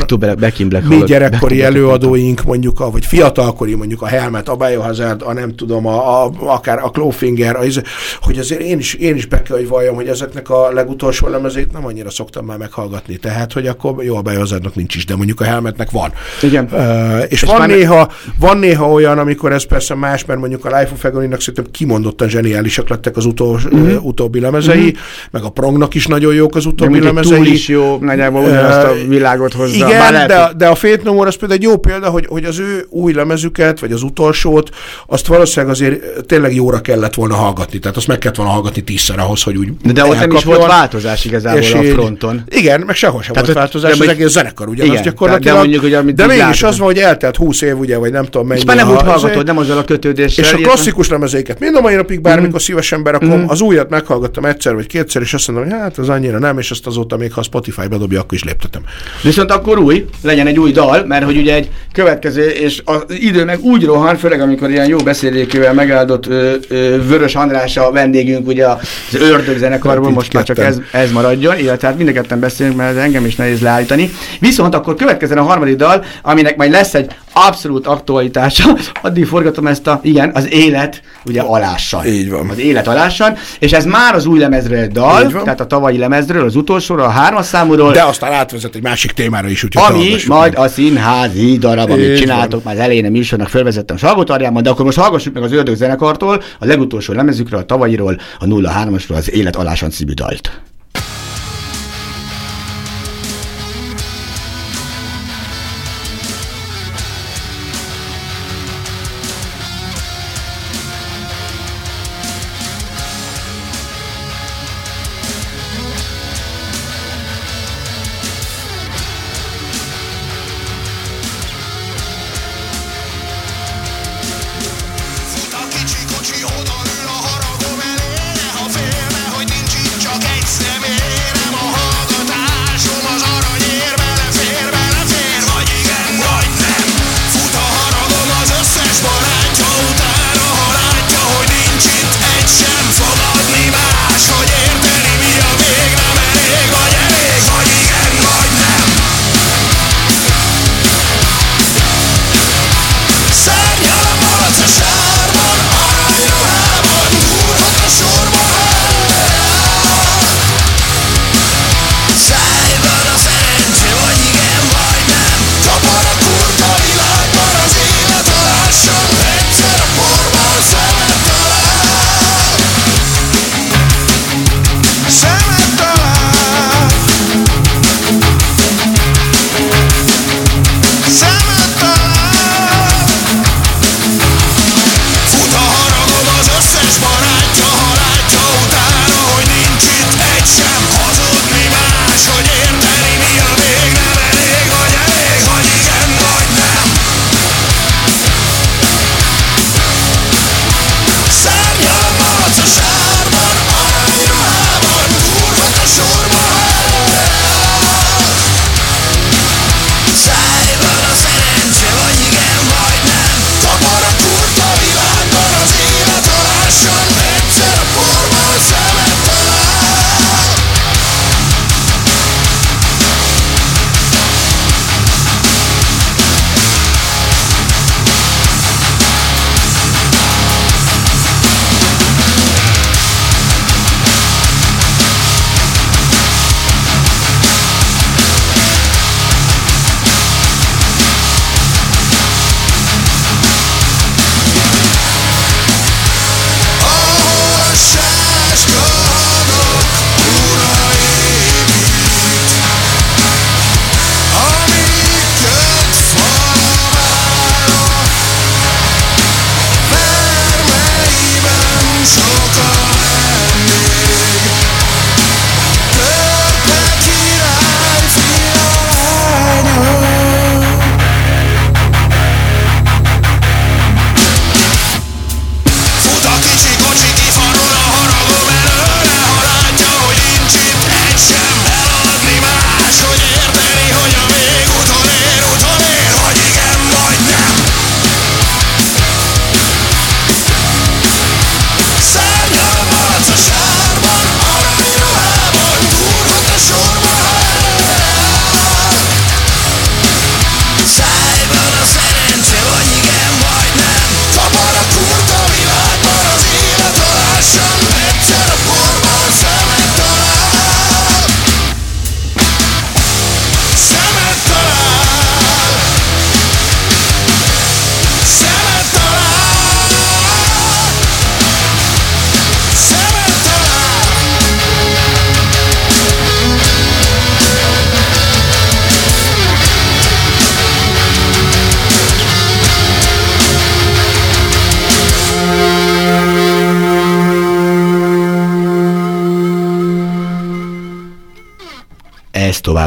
mi gyerekkori előadóink, mondjuk, a, vagy fiatalkori, mondjuk a Helmet, a Biohazard, a nem tudom, a, a, akár a Clawfinger, a, izé, hogy azért én is, én is be kell, hogy valljam, hogy ezeknek a legutolsó lemezét nem annyira szoktam már meghallgatni. Tehát, hogy akkor jó, a Biohazardnak nincs is, de mondjuk a Helmetnek van. Igen. Uh, és, És van, már- néha, van néha olyan, amikor ez persze más, mert mondjuk a Life of Agony-nak szerintem kimondottan zseniálisak lettek az utol, Mhm. uh, utóbbi lemezei, meg a Prongnak is nagyon jók az utóbbi lemezei. túl is jó, nagyjából ugyanazt a világot hozza. Igen, Bár lehet, de, de a Fate No More az például egy jó példa, hogy, hogy az ő új lemezüket, vagy az utolsót, azt valószínűleg azért tényleg jóra kellett volna hallgatni. Tehát azt meg kellett volna hallgatni tízszer ahhoz, hogy úgy De, de ott nem is volt változás igazából És a fronton. Igen, meg sehol sem Tehát volt változás, de az egész zenekar ugyanaz Igen, gyakorlatilag. de mondjuk, hogy amit de mégis látok. az van, hogy eltelt 20 év, ugye, vagy nem tudom mennyi. És már nem úgy az- hallgatod, nem azzal a kötődéssel. és a klasszikus lemezeiket mind a mai napig bármikor Mhm. szívesen berakom, az újat meghallgattam egyszer vagy kétszer, és azt mondom, hogy hát az annyira nem, és azt azóta még ha a Spotify bedobja, akkor is léptetem. Viszont akkor új, legyen egy új dal, mert hogy ugye egy következő, és az idő meg úgy rohan, főleg amikor ilyen jó beszélékével megáldott ö, ö, Vörös András a vendégünk, ugye az ördög zenekarból, Hát most már csak ez, ez maradjon, illetve hát mind beszélünk, mert engem is nehéz leállítani. Viszont akkor következzen a harmadik dal, aminek majd lesz egy abszolút aktualitása, addig forgatom ezt a, igen, az élet, ugye alással. Így van. Az élet alással, és ez már az új lemezről egy dal, van. tehát a tavalyi lemezről, az utolsóról, a hármas számúról, De aztán átvezet egy másik témára is, úgyhogy ami majd meg. a színházi darab, amit Így csináltok, már az elején a műsornak felvezettem Salgótarjában, de akkor most hallgassuk meg az Ördög zenekartól, a legutolsó lemezükről, a tavalyiról, a 03-asról, az Élet alásan című dalt.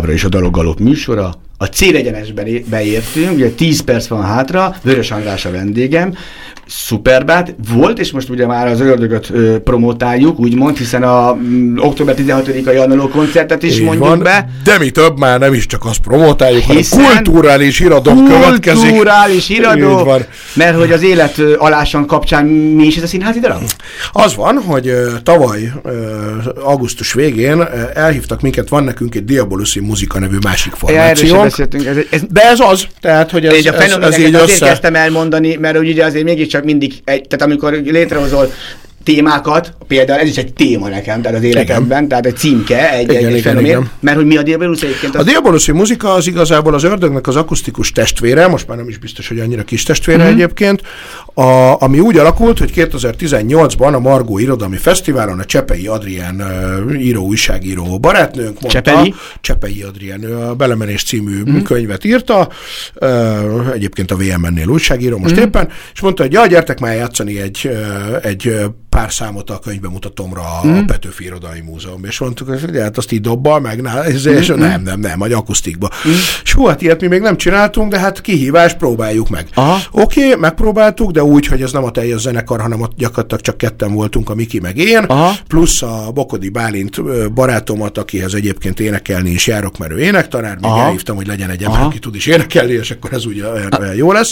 Továbbra is a Daloggalop műsora. A célegyenesben beértünk, ugye 10 perc van hátra, Vörös András a vendégem, szuperbát volt, és most ugye már az ördögöt ö, promotáljuk, úgymond, hiszen a m, október 16-ai annaló koncertet is Így mondjuk van, be. De mi több, már nem is csak azt promotáljuk, Hiszen hanem kulturális iradó következik. Kulturális iradó, mert hogy az élet ö, alásan kapcsán mi is ez a színházi darab? Az van, hogy ö, tavaly ö, augusztus végén ö, elhívtak minket, van nekünk egy Diaboluszi muzika nevű másik formációnk. beszéltünk. Ez, ez, De ez az, tehát, hogy ez, a ez, ez így azért össze... kezdtem elmondani, mert ugye azért mégiscsak mindig, egy, tehát amikor létrehozol témákat, például ez is egy téma nekem, tehát az életemben, tehát egy címke, egy, Igen, egy, egy igen, fenomén, igen. mert hogy mi a Diabolus egyébként A az... diaboluszi muzika az igazából az ördögnek az akusztikus testvére, most már nem is biztos, hogy annyira kis testvére Mhm. mm-hmm. egyébként, a, ami úgy alakult, hogy 2018-ban a Margó Irodalmi Fesztiválon a Csepei Adrián uh, író, újságíró barátnőnk mondta, Csepei? Csepei Adrián, ő a Belemenés című mm-hmm. könyvet írta, uh, egyébként a VMN-nél újságíró most mm-hmm. éppen, és mondta, hogy ja, gyertek már játszani egy, egy pár számot a könyvbemutatómra a mm. Petőfi Irodalmi Múzeum. És mondtuk, hogy hát azt így dobbal meg, na, ez, és Mhm. nem, nem, nem, vagy akusztikba. Mm. És hú, hát ilyet mi még nem csináltunk, de hát kihívás, próbáljuk meg. Aha. Oké, okay, megpróbáltuk, de úgy, hogy ez nem a teljes zenekar, hanem ott gyakorlatilag csak ketten voltunk, a Miki meg én, Aha. plusz a Bokodi Bálint barátomat, akihez egyébként énekelni is járok, mert ő énektanár, még Aha. elhívtam, hogy legyen egy ember, Aha. aki tud is énekelni, és akkor ez ugye olyan, olyan jó lesz.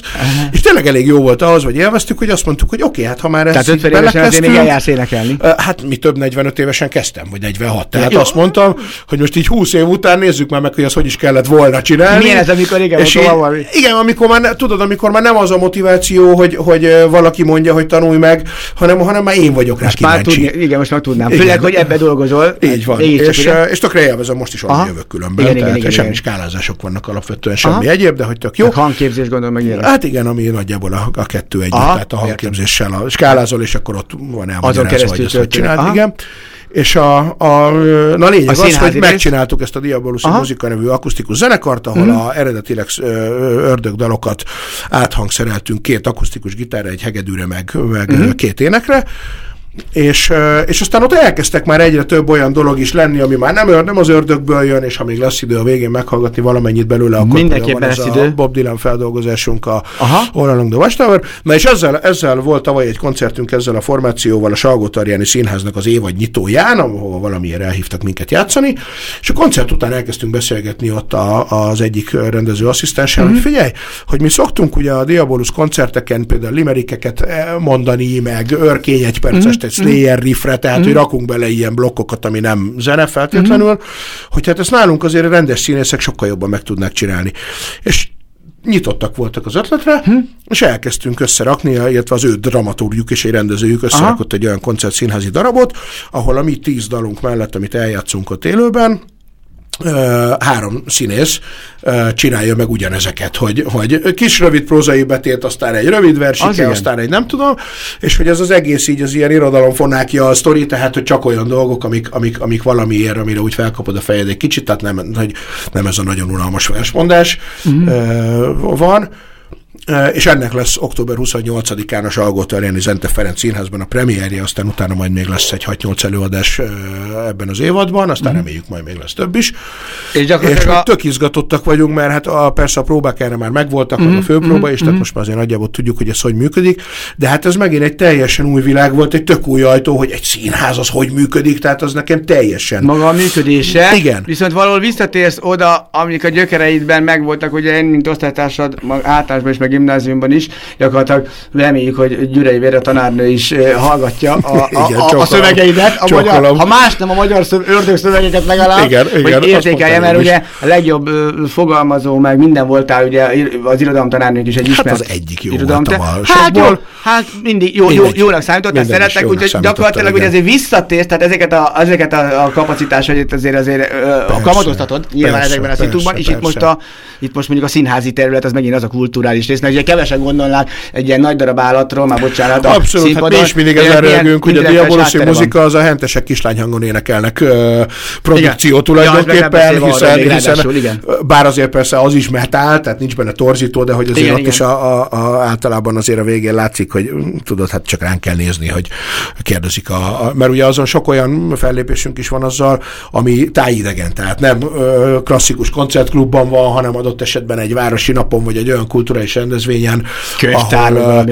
És tényleg elég jó volt ahhoz, hogy élveztük, hogy azt mondtuk, hogy oké, okay, hát ha már Tehát ezt 50 belekezdtünk, eljársz énekelni. Hát mi több 45 évesen kezdtem, vagy 46. Tehát Jó. azt mondtam, hogy most így 20 év után nézzük már meg, hogy az hogy is kellett volna csinálni. Milyen ez, amikor igen, És így- van valami? Igen, amikor már, tudod, amikor már nem az a motiváció, hogy, hogy valaki mondja, hogy tanulj meg, hanem, hanem már én vagyok rá Most kíváncsi. tudni, igen, most már tudnám. Igen. Főleg, hogy ebbe dolgozol. Így van. Csak, És, ö, és tökre élvezem, most is Aha. jövök különben. Igen, igen, tehát igen, semmi igen. skálázások vannak alapvetően, semmi Aha. egyéb, de hogy tök jó. Meg hangképzés gondolom meg ilyen. Hát igen, ami nagyjából a, a kettő együtt, tehát a hangképzéssel a skálázol, és akkor ott van elmagyarázva, keresztül hogy ezt Aha. igen. És a, a, na lényeg A az, hogy rész? megcsináltuk ezt a Diaboluszi Aha. Muzika nevű akusztikus zenekart, ahol Mhm. a eredetileg ördögdalokat áthangszereltünk két akusztikus gitárra, egy hegedűre, meg, meg ö, két énekre, és, és aztán ott elkezdtek már egyre több olyan dolog is lenni, ami már nem, nem az ördögből jön, és ha még lesz idő a végén meghallgatni valamennyit belőle, akkor Mindenképpen lesz ez idő. a Bob Dylan feldolgozásunk a. All Along the Watchtower. Na és ezzel, ezzel volt tavaly egy koncertünk ezzel a formációval a salgó Színháznak az évad nyitóján, ahol valamiért elhívtak minket játszani, és a koncert után elkezdtünk beszélgetni ott a, az egyik rendező asszisztenssel, Mhm. hogy figyelj, hogy mi szoktunk ugye a Diabolus koncerteken például limerikeket eh, mondani, meg örkény egy Mhm. percest, egy Slayer riffre, tehát hogy rakunk bele ilyen blokkokat, ami nem zene feltétlenül, Mhm. hogy hát ezt nálunk azért a rendes színészek sokkal jobban meg tudnák csinálni. És nyitottak voltak az ötletre, hm. és elkezdtünk összerakni, illetve az ő dramaturgjuk és egy rendezőjük összerakott egy olyan koncertszínházi darabot, ahol a mi tíz dalunk mellett, amit eljátszunk ott élőben, három színész csinálja meg ugyanezeket, hogy, hogy kis rövid prózai betét, aztán egy rövid Az versike, igen. aztán egy nem tudom, és hogy ez az egész így az ilyen irodalomfonákja a sztori, tehát hogy csak olyan dolgok, amik, amik, amik valamiért, amire úgy felkapod a fejed egy kicsit, tehát nem, nem ez a nagyon unalmas versmondás uh-huh. van, és ennek lesz október 28-án a Salgóta Aréni Zente Ferenc Színházban a premierje, aztán utána majd még lesz egy 6-8 előadás e, ebben az évadban, aztán mm. reméljük majd még lesz több is. És És a, tök izgatottak vagyunk, mert hát a, persze a próbák erre már megvoltak, mm, a főpróba is, tehát most már azért nagyjából tudjuk, hogy ez hogy működik, de hát ez megint egy teljesen új világ volt, egy tök új ajtó, hogy egy színház az hogy működik, tehát az nekem teljesen maga a működése. Igen. Viszont valahol visszatérsz oda, amik a gyökereidben megvoltak, ugye én, mint osztálytársad, általánosban is, meg gimnáziumban is, gyakorlatilag reméljük, hogy Gyurei Vera tanárnő is eh, hallgatja a, a, Igen, a, a csókolom. szövegeidet, a magyar, ha más nem a magyar szöv, ördög szövegeket legalább, Igen, igen, hogy értékelje, mert ugye a legjobb fogalmazó, meg minden voltál, ugye az irodalomtanárnők is egy Hát ismert az egyik jó irodalomtan- voltam a Hát jó, sokból. Hát mindig jó, jó, Mindegy. jónak számítottál, Minden is szerettek, jónak úgyhogy gyakorlatilag ugye azért visszatérsz, tehát ezeket a, ezeket a, a kapacitásait azért azért ö, a kamatoztatod nyilván persze, ezekben a persze, szitukban, és itt most, persze. a, itt most mondjuk a színházi terület, az megint az a kulturális rész, mert ugye kevesen gondolnák egy ilyen nagy darab állatról, már bocsánat. Abszolút, hát mi is mindig ezzel rögünk, hogy a Diaboloszi muzika az a hentesek kislányhangon énekelnek uh, produkció igen. tulajdonképpen, ja, hiszen, hiszen igen. bár azért persze az is metál, tehát nincs benne torzító, de hogy azért igen, ott igen. is a, a, a, általában azért a végén látszik, hogy hm, tudod, hát csak ránk kell nézni, hogy kérdezik a, a mert ugye azon sok olyan fellépésünk is van azzal, ami tájidegen, tehát nem ö, klasszikus koncertklubban van, hanem adott esetben egy városi napon, vagy egy olyan kulturális rendezvényen. Könyvtárban.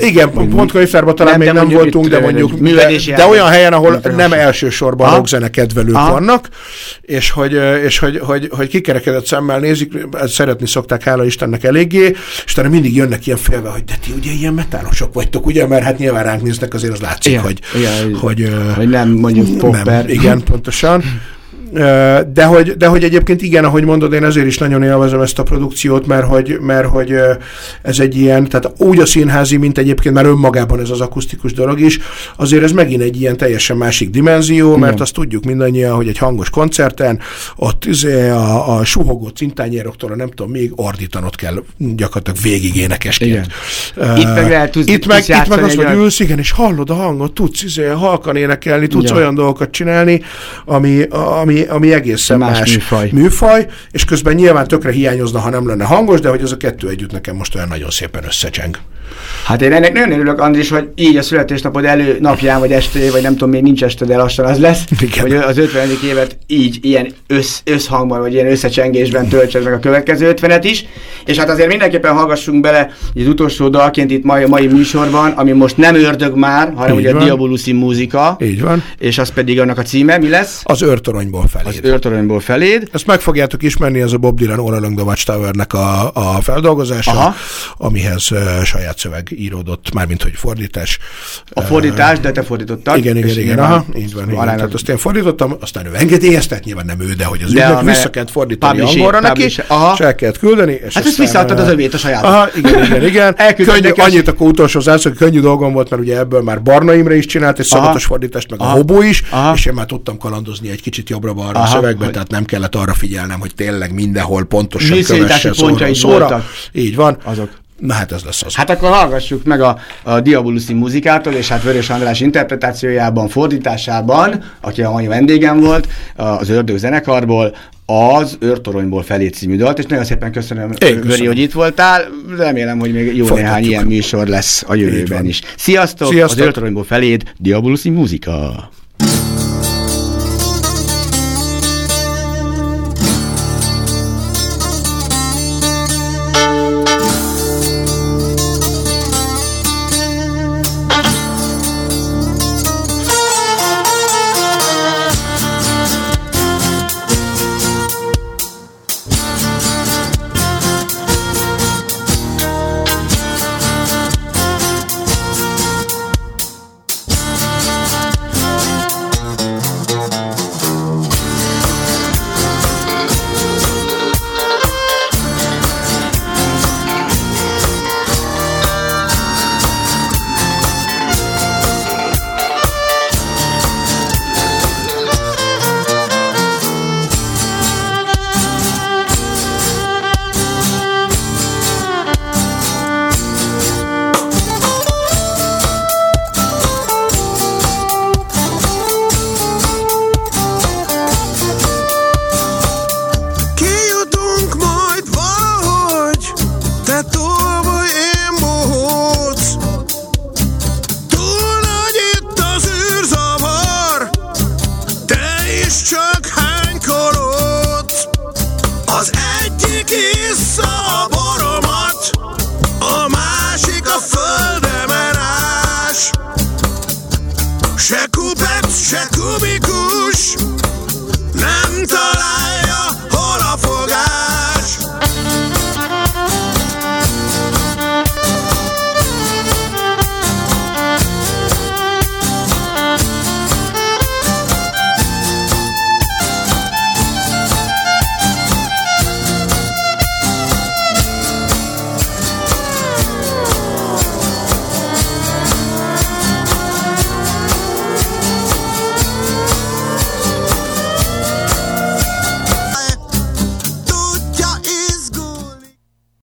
Igen, pont könyvtárban talán nem, még nem voltunk, de mondjuk, de, de olyan helyen, ahol nem elsősorban rockzene kedvelők vannak, és hogy, és hogy, hogy, hogy kikerekedett szemmel nézik, szeretni szokták, hála Istennek eléggé, és utána mindig jönnek ilyen félve, hogy de ti ugye ilyen metálosok vagytok, ugye, mert hát nyilván ránk néznek, azért az látszik, igen, hogy, igen, hogy, hogy nem mondjuk popper. Nem, igen, pontosan. De hogy, de hogy egyébként igen, ahogy mondod, én ezért is nagyon élvezem ezt a produkciót, mert hogy, mert hogy ez egy ilyen, tehát úgy a színházi, mint egyébként már önmagában ez az akusztikus dolog is, azért ez megint egy ilyen teljesen másik dimenzió, igen. mert azt tudjuk mindannyian, hogy egy hangos koncerten ott izé a, a suhogó cintányéroktól, nem tudom, még ordítanod kell gyakorlatilag végig énekesként. Igen. Itt meg lehet tudsz, itt meg, itt meg az, hogy ülsz, igen, és hallod a hangot, tudsz izé, halkan énekelni, tudsz ja. olyan dolgokat csinálni, ami, ami ami, egészen más, más műfaj. műfaj, és közben nyilván tökre hiányozna, ha nem lenne hangos, de hogy az a kettő együtt nekem most olyan nagyon szépen összecseng. Hát én ennek nagyon örülök, Andris, hogy így a születésnapod elő napján, vagy este, vagy nem tudom, még nincs este, de lassan az lesz, <laughs> Igen. hogy az 50. évet így, ilyen össz, összhangban, vagy ilyen összecsengésben töltsed meg a következő 50-et is, és hát azért mindenképpen hallgassunk bele az utolsó dalként itt mai, mai műsorban, ami most nem ördög már, hanem így ugye van. a Diaboluszi múzika. Így van. És az pedig annak a címe, mi lesz? Az őrtoronyból feléd. Az őrtoronyból feléd. Ezt meg fogjátok ismerni, ez a Bob Dylan All Along the Watchtower-nek a, a feldolgozása, Aha. amihez uh, saját szöveg íródott, mármint hogy fordítás. A fordítás, de te fordítottad. Igen, igen, igen, aha, így van. Igen. Tehát azt én fordítottam, aztán ő engedélyeztet, nyilván nem ő, de hogy az de ügynök vissza kellett fordítani angolra neki, és el kellett küldeni. És hát ezt visszaadtad az övét a saját. Aha, igen, igen, igen. <laughs> könnyű, annyit akkor utolsó zárszó, hogy könnyű dolgom volt, mert ugye ebből már Barna Imre is csinált egy szabatos fordítást, meg a Hobó is, és én már tudtam kalandozni egy kicsit jobbra-balra a szövegben, tehát nem kellett arra figyelnem, hogy tényleg mindenhol pontosan kövesse szóra. Így van. Azok. Na hát ez lesz az. Hát akkor hallgassuk meg a, a Diaboluszi muzikától, és hát Vörös András interpretációjában, fordításában, aki a mai vendégem volt, az Ördög zenekarból, az Őrtoronyból felé című dalt, és nagyon szépen köszönöm, Vöri, hogy itt voltál. Remélem, hogy még jó Folytatjuk. néhány ilyen műsor lesz a jövőben is. Sziasztok! Sziasztok! Az Őrtoronyból feléd Diaboluszi muzika!